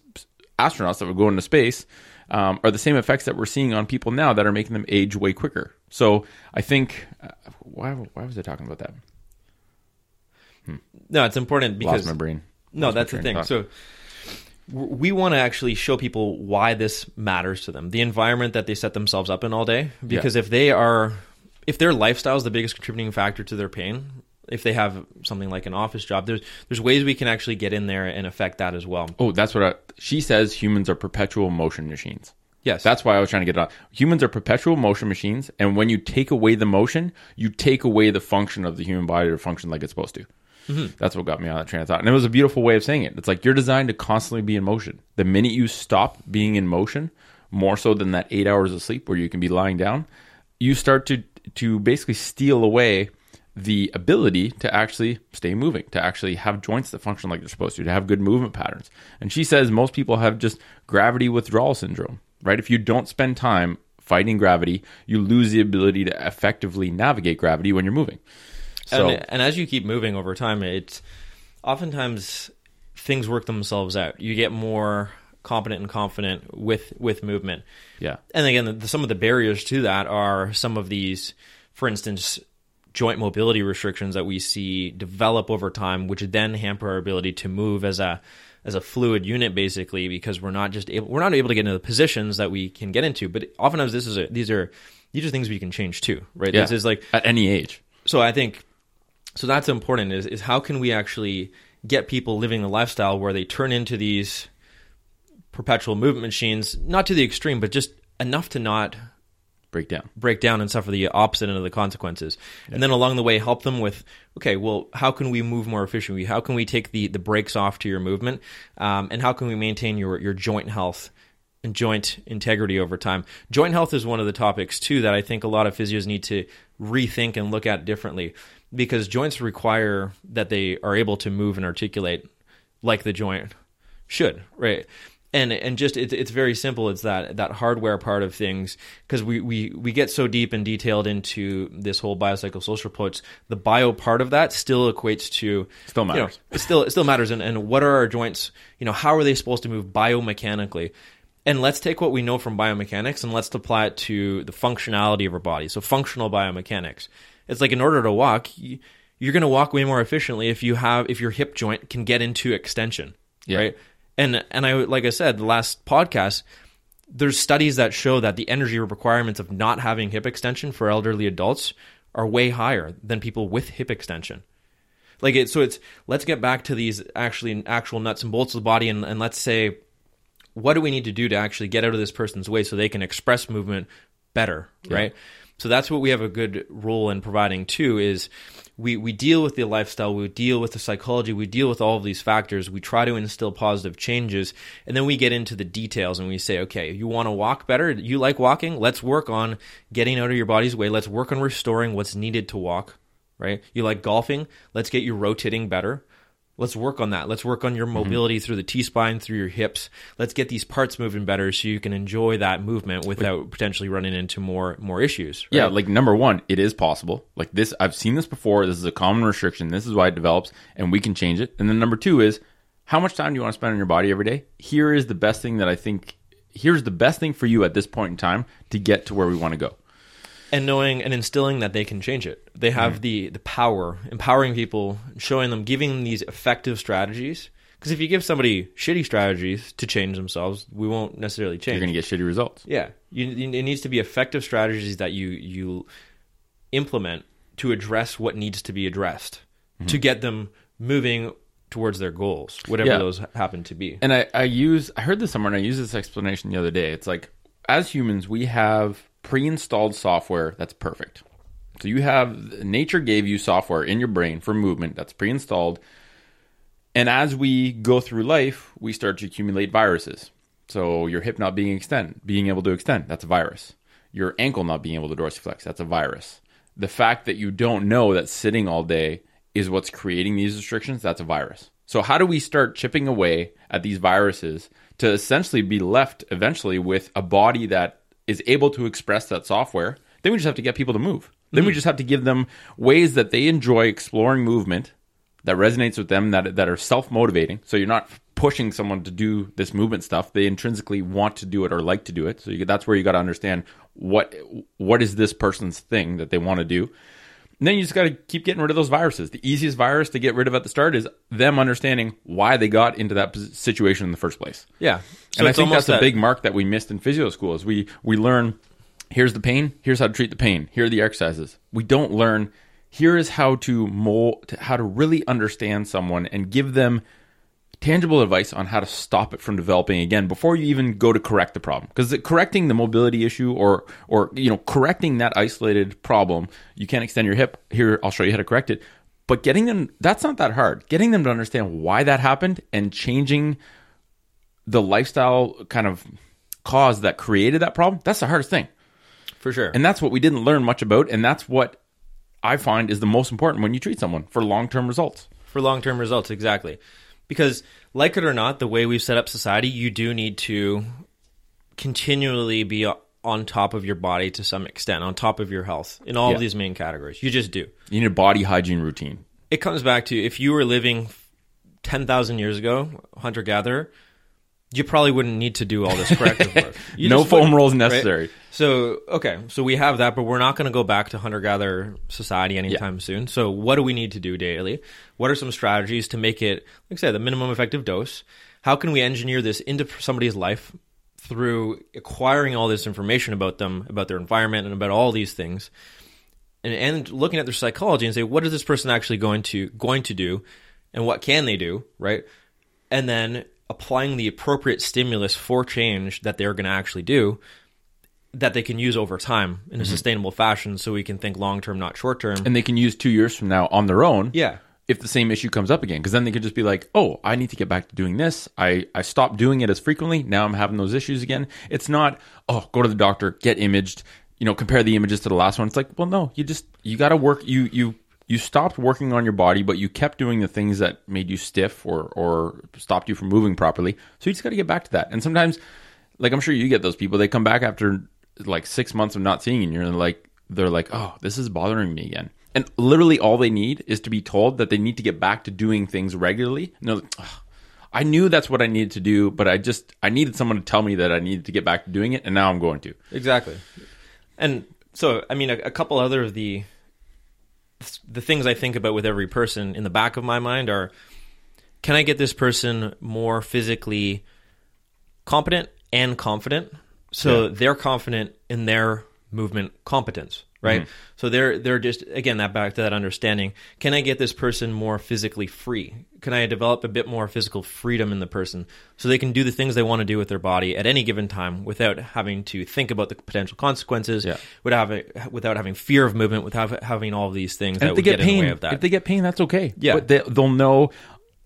astronauts that were going into space um, are the same effects that we're seeing on people now that are making them age way quicker. So I think uh, why why was I talking about that? no it's important because Lost my brain. No, Lost that's the thing. So we want to actually show people why this matters to them, the environment that they set themselves up in all day. Because if they are, if their lifestyle is the biggest contributing factor to their pain, if they have something like an office job, there's there's ways we can actually get in there and affect that as well. Oh, that's what I, she says. Humans are perpetual motion machines. Yes, That's why I was trying to get it on. Humans are perpetual motion machines, and when you take away the motion, you take away the function of the human body to function like it's supposed to. Mm-hmm. That's what got me on that train of thought. And it was a beautiful way of saying it. It's like you're designed to constantly be in motion. The minute you stop being in motion, more so than that eight hours of sleep where you can be lying down, you start to to basically steal away the ability to actually stay moving, to actually have joints that function like they're supposed to, to have good movement patterns. And she says most people have just gravity withdrawal syndrome, right? If you don't spend time fighting gravity, you lose the ability to effectively navigate gravity when you're moving. So and, and as you keep moving over time, it's oftentimes things work themselves out. You get more competent and confident with with movement. yeah, And again, the, some of the barriers to that are some of these, for instance, joint mobility restrictions that we see develop over time, which then hamper our ability to move as a as a fluid unit, basically, because we're not just able we're not able to get into the positions that we can get into. But oftentimes, this is a, these are these are things we can change too, right? yeah. This is like at any age. so I think so that's important is is how can we actually get people living the lifestyle where they turn into these perpetual movement machines, not to the extreme, but just enough to not Break down. break down and suffer the opposite end of the consequences. And then along the way, help them with, okay, well, how can we move more efficiently? How can we take the, the brakes off to your movement? Um, and how can we maintain your, your joint health and joint integrity over time? Joint health is one of the topics, too, that I think a lot of physios need to rethink and look at differently because joints require that they are able to move and articulate like the joint should, right? And and just it's it's very simple. It's that that hardware part of things because we, we we get so deep and detailed into this whole biopsychosocial approach. The bio part of that still equates to Still you know, matters. it still it still matters. And and what are our joints? You know, how are they supposed to move biomechanically? And let's take what we know from biomechanics and let's apply it to the functionality of our body. So functional biomechanics. It's like in order to walk, you're going to walk way more efficiently if you have if your hip joint can get into extension, Yeah. right? And and I like I said the last podcast, there's studies that show that the energy requirements of not having hip extension for elderly adults are way higher than people with hip extension. Like it, so it's let's get back to these actually actual nuts and bolts of the body, and, and let's say, what do we need to do to actually get out of this person's way so they can express movement better, right? So that's what we have a good role in providing too. Is we we deal with the lifestyle, we deal with the psychology, we deal with all of these factors. We try to instill positive changes, and then we get into the details and we say, okay, you want to walk better? You like walking? Let's work on getting out of your body's way. Let's work on restoring what's needed to walk right? You like golfing? Let's get you rotating better. Let's work on that. Let's work on your Mm-hmm. mobility through the T spine, through your hips. Let's get these parts moving better so you can enjoy that movement without potentially running into more more issues. right? Yeah, like number one, it is possible. Like this, I've seen this before. This is a common restriction. This is why it develops, and we can change it. And then number two is how much time do you want to spend on your body every day? Here is the best thing that I think. Here's the best thing for you at this point in time to get to where we want to go. And knowing and instilling that they can change it. They have Mm-hmm. the the power, empowering people, showing them, giving them these effective strategies. Because if you give somebody shitty strategies to change themselves, we won't necessarily change. You're going to get shitty results. Yeah, you, it needs to be effective strategies that you you implement to address what needs to be addressed to get them moving towards their goals, whatever Yeah. those happen to be. And I, I use I heard this somewhere and I used this explanation the other day. It's like as humans we have pre-installed software that's perfect. So you have nature gave you software in your brain for movement that's pre-installed. And as we go through life, we start to accumulate viruses. So your hip not being extend, being able to extend, that's a virus. Your ankle not being able to dorsiflex, that's a virus. The fact that you don't know that sitting all day is what's creating these restrictions, that's a virus. So how do we start chipping away at these viruses to essentially be left eventually with a body that is able to express that software? Then we just have to get people to move. Then we hmm. just have to give them ways that they enjoy exploring movement that resonates with them that that are self motivating. So you're not pushing someone to do this movement stuff. They intrinsically want to do it or like to do it. So you, that's where you got to understand what what is this person's thing that they want to do. And then you just got to keep getting rid of those viruses. The easiest virus to get rid of at the start is them understanding why they got into that situation in the first place. Yeah, and I think that's a big mark that we missed in physio school is we we learn here's the pain, here's how to treat the pain, here are the exercises. We don't learn here is how to mold how to really understand someone and give them tangible advice on how to stop it from developing again before you even go to correct the problem. Because correcting the mobility issue or or you know correcting that isolated problem you can't extend your hip. Here I'll show you how to correct it. But getting them that's not that hard. Getting them to understand why that happened and changing the lifestyle kind of cause that created that problem that's the hardest thing. For sure. and that's what we didn't learn much about and that's what I find is the most important when you treat someone for long-term results. For long term results, exactly. Because, like it or not, the way we've set up society, you do need to continually be on top of your body to some extent, on top of your health in all Yeah. of these main categories. You just do. You need a body hygiene routine. It comes back to if you were living 10,000 years ago, hunter gatherer, you probably wouldn't need to do all this corrective work. You no foam rolls right? necessary. So, okay, so we have that, but we're not going to go back to hunter gatherer society anytime soon. So, what do we need to do daily? What are some strategies to make it, like I said, the minimum effective dose? How can we engineer this into somebody's life through acquiring all this information about them, about their environment, and about all these things? And, and looking at their psychology and say, what is this person actually going to going to do, and what can they do, right? And then applying the appropriate stimulus for change that they're going to actually do that they can use over time in a mm-hmm. sustainable fashion so we can think long term, not short term. And they can use two years from now on their own. Yeah. If the same issue comes up again, because then they could just be like, "Oh, I need to get back to doing this. I I stopped doing it as frequently. Now I'm having those issues again." It's not, "Oh, go to the doctor, get imaged, you know, compare the images to the last one." It's like, well, no, you just you got to work. You you you stopped working on your body, but you kept doing the things that made you stiff or or stopped you from moving properly. So you just got to get back to that. And sometimes, like I'm sure you get those people, they come back after like six months of not seeing you, and you're like, they're like, oh, this is bothering me again. And literally, all they need is to be told that they need to get back to doing things regularly. And like, "Ugh, I knew that's what I needed to do, but I just I needed someone to tell me that I needed to get back to doing it, and now I'm going to. Exactly. And so, I mean, a, a couple other of the the things I think about with every person in the back of my mind are: Can I get this person more physically competent and confident, so Yeah. they're confident in their movement competence, right? Mm-hmm. So they're they're just again that back to that understanding. Can I get this person more physically free? Can I develop a bit more physical freedom in the person so they can do the things they want to do with their body at any given time without having to think about the potential consequences, Yeah. without having without having fear of movement, without having all of these things And that if they would get get, in the pain, way of that. if they get pain, that's okay. Yeah. but they, they'll know,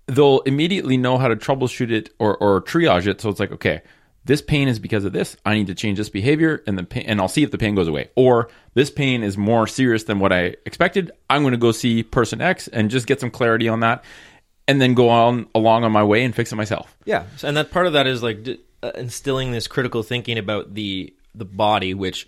they'll immediately know how to troubleshoot it or or triage it. So it's like, okay, this pain is because of this. I need to change this behavior, and the pain, and I'll see if the pain goes away. Or this pain is more serious than what I expected. I'm going to go see person X and just get some clarity on that, and then go on along on my way and fix it myself. Yeah, and that part of that is like uh, instilling this critical thinking about the the body, which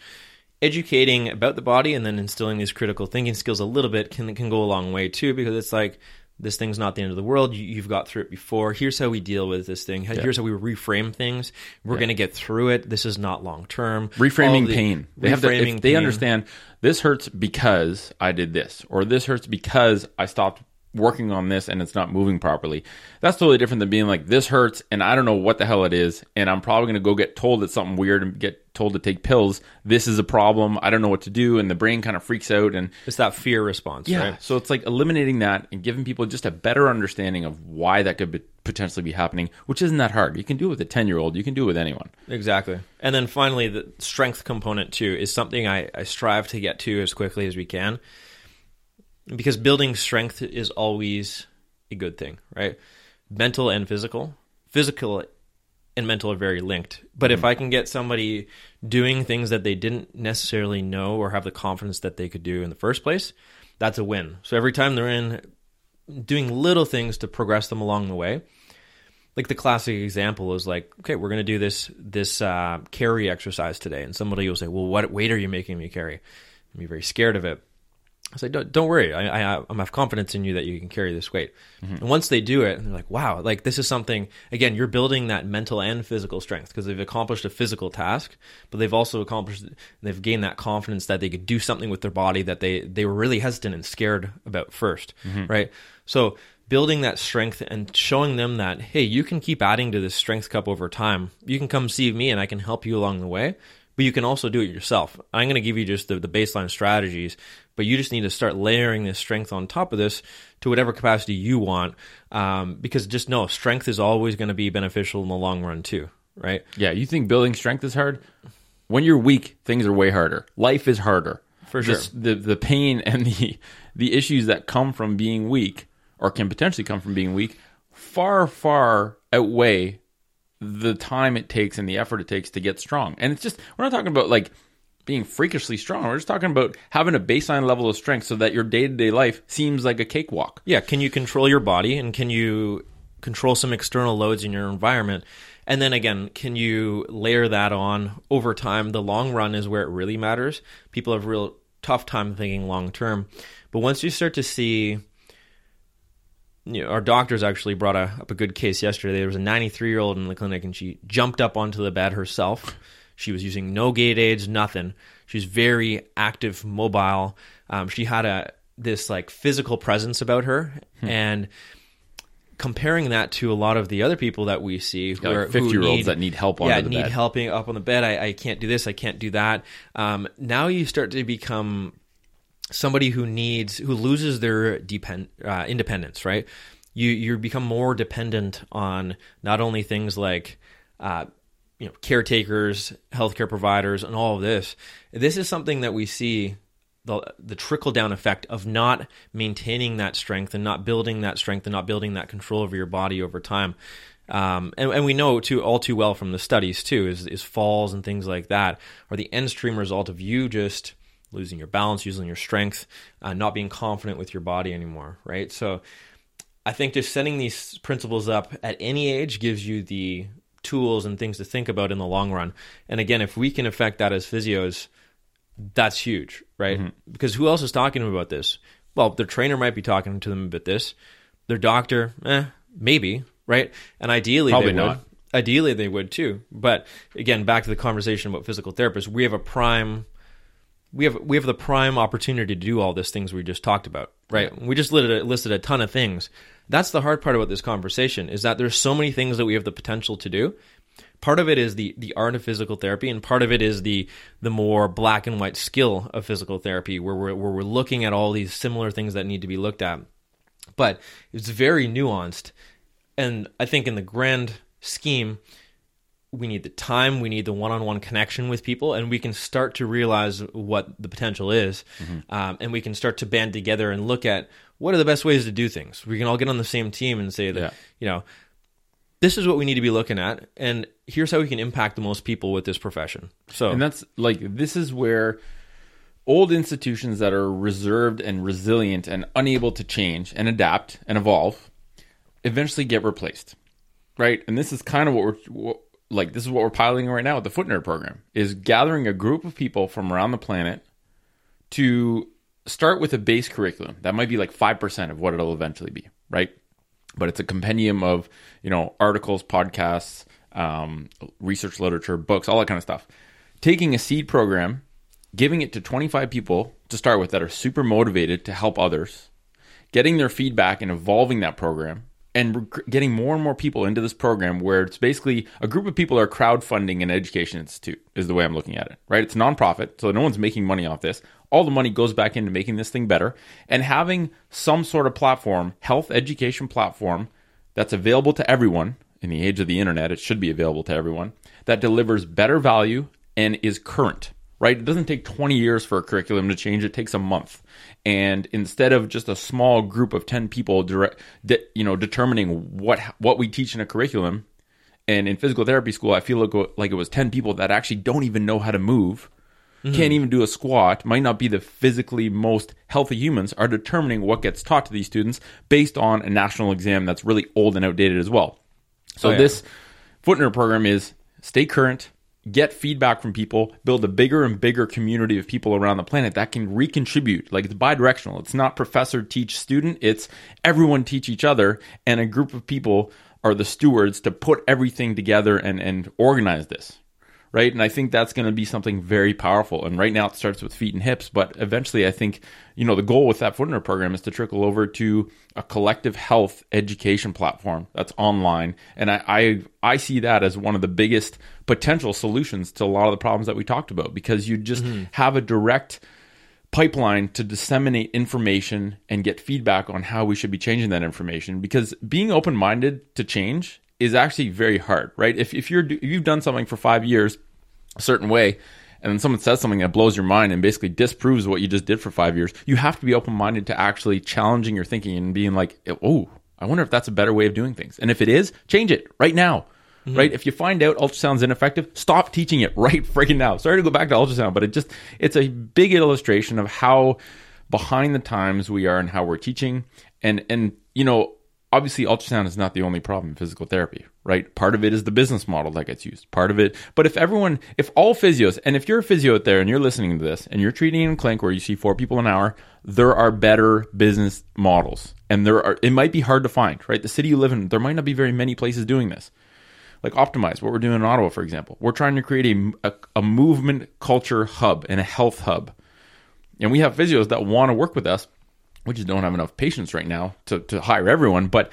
educating about the body and then instilling these critical thinking skills a little bit can can go a long way too, because it's like this thing's not the end of the world. You, you've got through it before. Here's how we deal with this thing. Here's how we reframe things. We're going to get through it. This is not long term. reframing pain. They have to, reframing if they pain. understand this hurts because I did this, or this hurts because I stopped working on this and it's not moving properly. That's totally different than being like this hurts and I don't know what the hell it is, and I'm probably going to go get told it's something weird and get told to take pills. This is a problem. I don't know what to do, and the brain kind of freaks out and It's that fear response, yeah. right? So it's like eliminating that and giving people just a better understanding of why that could be, potentially be happening, which isn't that hard. You can do it with a ten year old. You can do it with anyone. Exactly. And then finally, the strength component too is something I, I strive to get to as quickly as we can. Because building strength is always a good thing, right? Mental and physical. Physical and mental are very linked. But if I can get somebody doing things that they didn't necessarily know or have the confidence that they could do in the first place, that's a win. So every time they're in doing little things to progress them along the way, like the classic example is like, okay, we're going to do this this uh, carry exercise today, and somebody will say, well, what weight are you making me carry? Be very scared of it. I say, don't, don't worry, I, I, I have confidence in you that you can carry this weight. Mm-hmm. And once they do it, and they're like, wow, like this is something. Again, you're building that mental and physical strength because they've accomplished a physical task, but they've also accomplished, they've gained that confidence that they could do something with their body that they they were really hesitant and scared about 1st mm-hmm. right? So building that strength and showing them that hey you can keep adding to this strength cup over time you can come see me and i can help you along the way but you can also do it yourself i'm going to give you just the, the baseline strategies but you just need to start layering this strength on top of this to whatever capacity you want um, because just know strength is always going to be beneficial in the long run too right Yeah, you think building strength is hard? When you're weak, things are way harder. Life is harder. For sure. This- The the pain and the the issues that come from being weak or can potentially come from being weak far far outweigh the time it takes and the effort it takes to get strong. And it's just we're not talking about like being freakishly strong. We're just talking about having a baseline level of strength so that your day-to-day life seems like a cakewalk. yeah can you control your body and can you control some external loads in your environment And then again, can you layer that on over time? The long run is where it really matters. People have real tough time thinking long term. But once you start to see you know, our doctors actually brought a, up a good case yesterday. There was a 93 year old in the clinic, and she jumped up onto the bed herself. She was using no gait aids, nothing. She's very active, mobile. Um, she had a this like physical presence about her, Hmm. and comparing that to a lot of the other people that we see who Yeah, like who 50-year-olds need- that need help on yeah, the need bed. helping up on the bed. I, I can't do this. I can't do that. Um, now you start to become somebody who needs who loses their depend uh, independence right you you become more dependent on not only things like uh, you know caretakers healthcare providers and all of this this is something that we see the the trickle down effect of not maintaining that strength and not building that strength and not building that control over your body over time um, and, and we know too all too well from the studies too is, is falls and things like that are the end stream result of you just losing your balance, losing your strength, uh, not being confident with your body anymore, right? So I think just setting these principles up at any age gives you the tools and things to think about in the long run. And again, if we can affect that as physios, that's huge, right? Because who else is talking to them about this? Well, their trainer might be talking to them about this. Their doctor, eh, maybe, right? And ideally, Probably they would. not. Ideally, they would too. But again, back to the conversation about physical therapists, we have a prime we have we have the prime opportunity to do all these things we just talked about, right? We just listed a, listed a ton of things. That's the hard part about this conversation is that there's so many things that we have the potential to do. Part of it is the the art of physical therapy, and part of it is the the more black and white skill of physical therapy, where we're where we're looking at all these similar things that need to be looked at. But it's very nuanced, and I think in the grand scheme, we need the time, we need the one-on-one connection with people, and we can start to realize what the potential is, um, and we can start to band together and look at what are the best ways to do things. We can all get on the same team and say that Yeah. you know this is what we need to be looking at, and here's how we can impact the most people with this profession. So And that's like this is where old institutions that are reserved and resilient and unable to change and adapt and evolve eventually get replaced. Right? And this is kind of what we're what, like this is what we're piloting right now with the Foot Nerd program is gathering a group of people from around the planet to start with a base curriculum. That might be like 5% of what it'll eventually be, right? But it's a compendium of, you know, articles, podcasts, um, research literature, books, all that kind of stuff. Taking a seed program, giving it to 25 people to start with that are super motivated to help others, getting their feedback and evolving that program, and getting more and more people into this program where it's basically a group of people are crowdfunding an education institute is the way I'm looking at it, right? It's nonprofit, so no one's making money off this. All the money goes back into making this thing better and having some sort of platform, health education platform that's available to everyone in the age of the internet. It should be available to everyone that delivers better value and is current, right? It doesn't take 20 years for a curriculum to change. It takes a month. And instead of just a small group of 10 people direct, de- you know, determining what what we teach in a curriculum, and in physical therapy school, I feel like, like it was 10 people that actually don't even know how to move, mm-hmm. can't even do a squat, might not be the physically most healthy humans, are determining what gets taught to these students based on a national exam that's really old and outdated as well. So Oh, yeah. this Foot Nerd program is stay current, get feedback from people, build a bigger and bigger community of people around the planet that can recontribute. Like it's bidirectional. It's not professor teach student, it's everyone teach each other and a group of people are the stewards to put everything together and and organize this. Right? And I think that's going to be something very powerful. And right now it starts with feet and hips, but eventually I think, you know, the goal with that Foot Nerd program is to trickle over to a collective health education platform that's online. And I, I I see that as one of the biggest potential solutions to a lot of the problems that we talked about because you just mm-hmm. have a direct pipeline to disseminate information and get feedback on how we should be changing that information because being open-minded to change is actually very hard right if, if you're if you've done something for five years a certain way and then someone says something that blows your mind and basically disproves what you just did for five years you have to be open-minded to actually challenging your thinking and being like oh i wonder if that's a better way of doing things and if it is change it right now mm-hmm. right? If you find out ultrasound's ineffective, stop teaching it right freaking now. Sorry to go back to ultrasound, but it just it's a big illustration of how behind the times we are and how we're teaching. And and you know, obviously ultrasound is not the only problem in physical therapy, right? Part of it is the business model that gets used. Part of it, but if everyone, if all physios, and if you're a physio out there and you're listening to this and you're treating in clinic where you see four people an hour, there are better business models. And there are, it might be hard to find, right? The city you live in, there might not be very many places doing this. Like Optimize, what we're doing in Ottawa, for example. We're trying to create a, a, a movement culture hub and a health hub. And we have physios that want to work with us we just don't have enough patients right now to, to hire everyone. But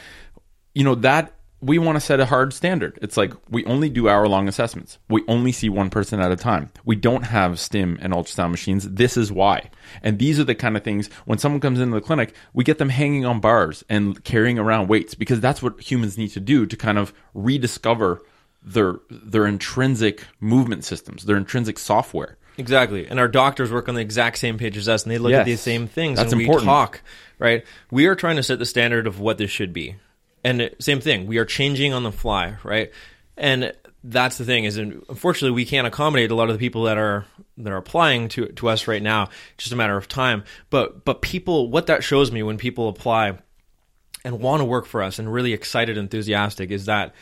you know that we want to set a hard standard. It's like we only do hour long assessments. We only see one person at a time. We don't have stim and ultrasound machines. This is why. And these are the kind of things when someone comes into the clinic, we get them hanging on bars and carrying around weights because that's what humans need to do to kind of rediscover their their intrinsic movement systems, their intrinsic software. Exactly. And our doctors work on the exact same page as us and they look Yes. at these same things That's and we important. talk, right? We are trying to set the standard of what this should be. And it- same thing, we are changing on the fly, right? And that's the thing is unfortunately we can't accommodate a lot of the people that are that are applying to to us right now. It's just a matter of time. But but people what that shows me when people apply and want to work for us and really excited, enthusiastic is that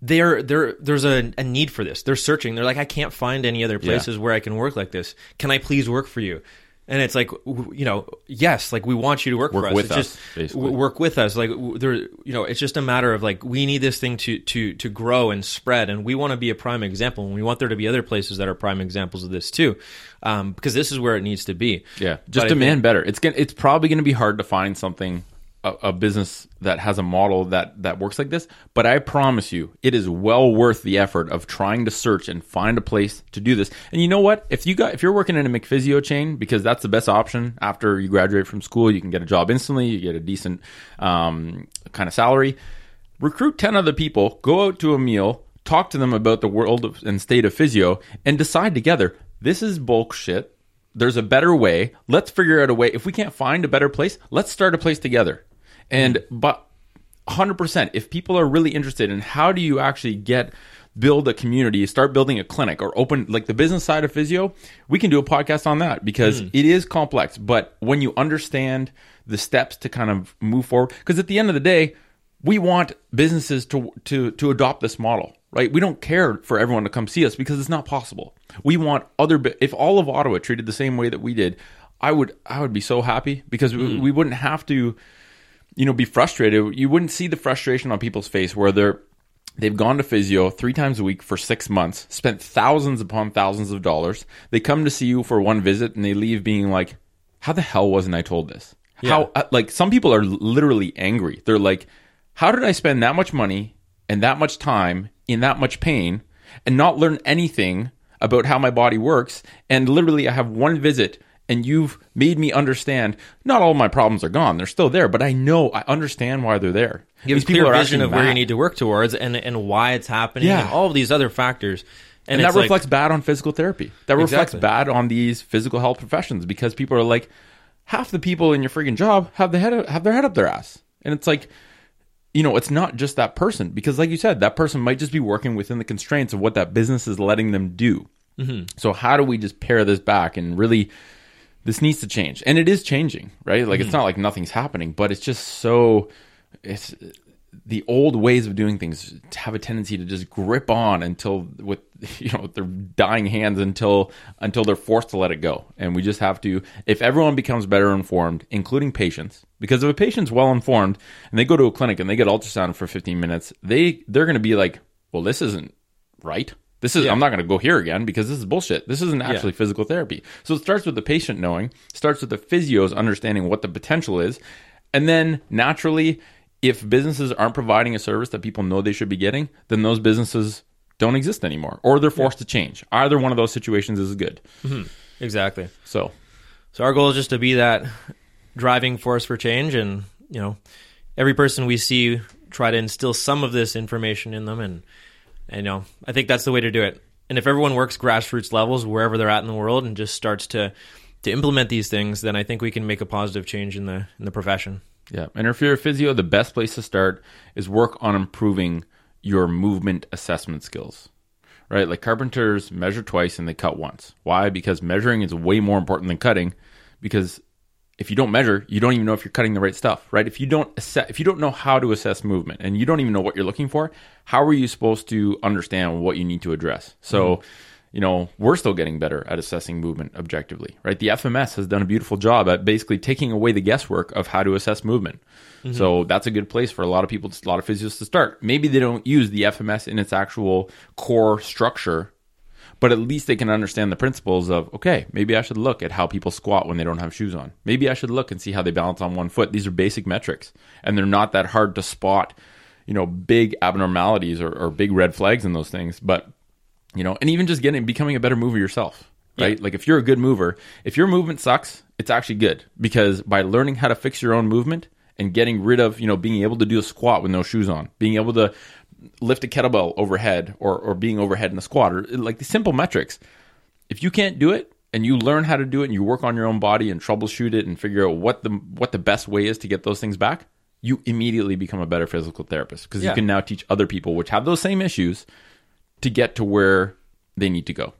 there there there's a, a need for this. They're searching. They're like, I can't find any other places where I can work like this. Can I please work for you? And it's like, you know, yes, like we want you to work, Work for us. with it's us, just work with us. Like there, you know, it's just a matter of like we need this thing to to to grow and spread, and we want to be a prime example, and we want there to be other places that are prime examples of this too, um, because this is where it needs to be. Yeah, just I demand better. It's gonna, it's probably going to be hard to find something a, a business that has a model that that works like this. But I promise you, it is well worth the effort of trying to search and find a place to do this. And you know what? If you got if you're working in a McPhysio chain, because that's the best option after you graduate from school, you can get a job instantly. You get a decent um, kind of salary. Recruit ten other people. Go out to a meal. Talk to them about the world of, and state of physio, and decide together. This is bullshit there's a better way. Let's figure out a way. If we can't find a better place, let's start a place together. And but 100% if people are really interested in how do you actually get build a community, start building a clinic or open like the business side of physio, we can do a podcast on that because hmm. it is complex, but when you understand the steps to kind of move forward because at the end of the day, we want businesses to to to adopt this model, right? We don't care for everyone to come see us because it's not possible. We want other if all of Ottawa treated the same way that we did, I would I would be so happy because we, hmm. we wouldn't have to you know be frustrated. You wouldn't see the frustration on people's face where they're They've gone to physio three times a week for six months, spent thousands upon thousands of dollars. They come to see you for one visit and they leave being like, how the hell wasn't I told this? How, uh, like, some people are literally angry. They're like, how did I spend that much money and that much time in that much pain and not learn anything about how my body works? And literally, I have one visit and you've made me understand not all my problems are gone. They're still there, but I know, I understand why they're there. gives These people clear vision of where you need to work towards and and why it's happening Yeah. and all of these other factors. and, it's that like- reflects bad on physical therapy. That reflects Exactly. bad on these physical health professions because people are like, half the people in your freaking job have the head have their head up their ass, and it's like, you know, it's not just that person because, like you said, that person might just be working within the constraints of what that business is letting them do. Mm-hmm. So how do we just pare this back and really? This needs to change, and it is changing, right? Like Mm-hmm. it's not like nothing's happening, but it's just so it's the old ways of doing things have a tendency to just grip on until with you know their dying hands until until they're forced to let it go and we just have to if everyone becomes better informed including patients because if a patient's well informed and they go to a clinic and they get ultrasound for 15 minutes they they're going to be like well this isn't right this is i'm not going to go here again because this is bullshit. This isn't actually physical therapy. So it starts with the patient knowing starts with the physios understanding what the potential is. And then naturally, if businesses aren't providing a service that people know they should be getting, then those businesses don't exist anymore or they're forced to change. Either one of those situations is good. Mm-hmm. exactly. So, So our goal is just to be that driving force for change, and you know, every person we see try to instill some of this information in them, and you know, I think that's the way to do it. And if everyone works grassroots levels wherever they're at in the world and just starts to to implement these things, then I think we can make a positive change in the in the profession. yeah. And if you're a physio, the best place to start is work on improving your movement assessment skills. Right? Like carpenters measure twice and they cut once. Why? Because measuring is way more important than cutting because if you don't measure, you don't even know if you're cutting the right stuff, right? If you don't assess, if you don't know how to assess movement and you don't even know what you're looking for, how are you supposed to understand what you need to address? So, mm-hmm. you know, we're still getting better at assessing movement objectively, right? The FMS has done a beautiful job at basically taking away the guesswork of how to assess movement. Mm-hmm. So that's a good place for a lot of people, a lot of physios to start. Maybe they don't use the FMS in its actual core structure but at least they can understand the principles of okay maybe i should look at how people squat when they don't have shoes on. Maybe i should look and see how they balance on one foot. These are basic metrics. And they're not that hard to spot you know big abnormalities or, or big red flags in those things. But you know and even just getting becoming a better mover yourself right? Yeah. like if you're a good mover if your movement sucks it's actually good. Because by learning how to fix your own movement and getting rid of you know being able to do a squat with no shoes on being able to lift a kettlebell overhead or, or being overhead in a squat or like the simple metrics. If you can't do it and you learn how to do it and you work on your own body and troubleshoot it and figure out what the what the best way is to get those things back, you immediately become a better physical therapist because yeah. you can now teach other people which have those same issues to get to where they need to go.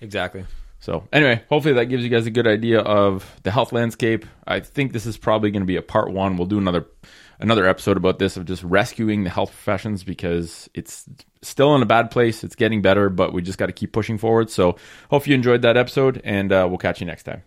Exactly. So anyway, hopefully that gives you guys a good idea of the health landscape. I think this is probably going to be a part one. We'll do another another episode about this of just rescuing the health professions because it's still in a bad place. It's getting better, but we just got to keep pushing forward. So hope you enjoyed that episode, and uh, we'll catch you next time.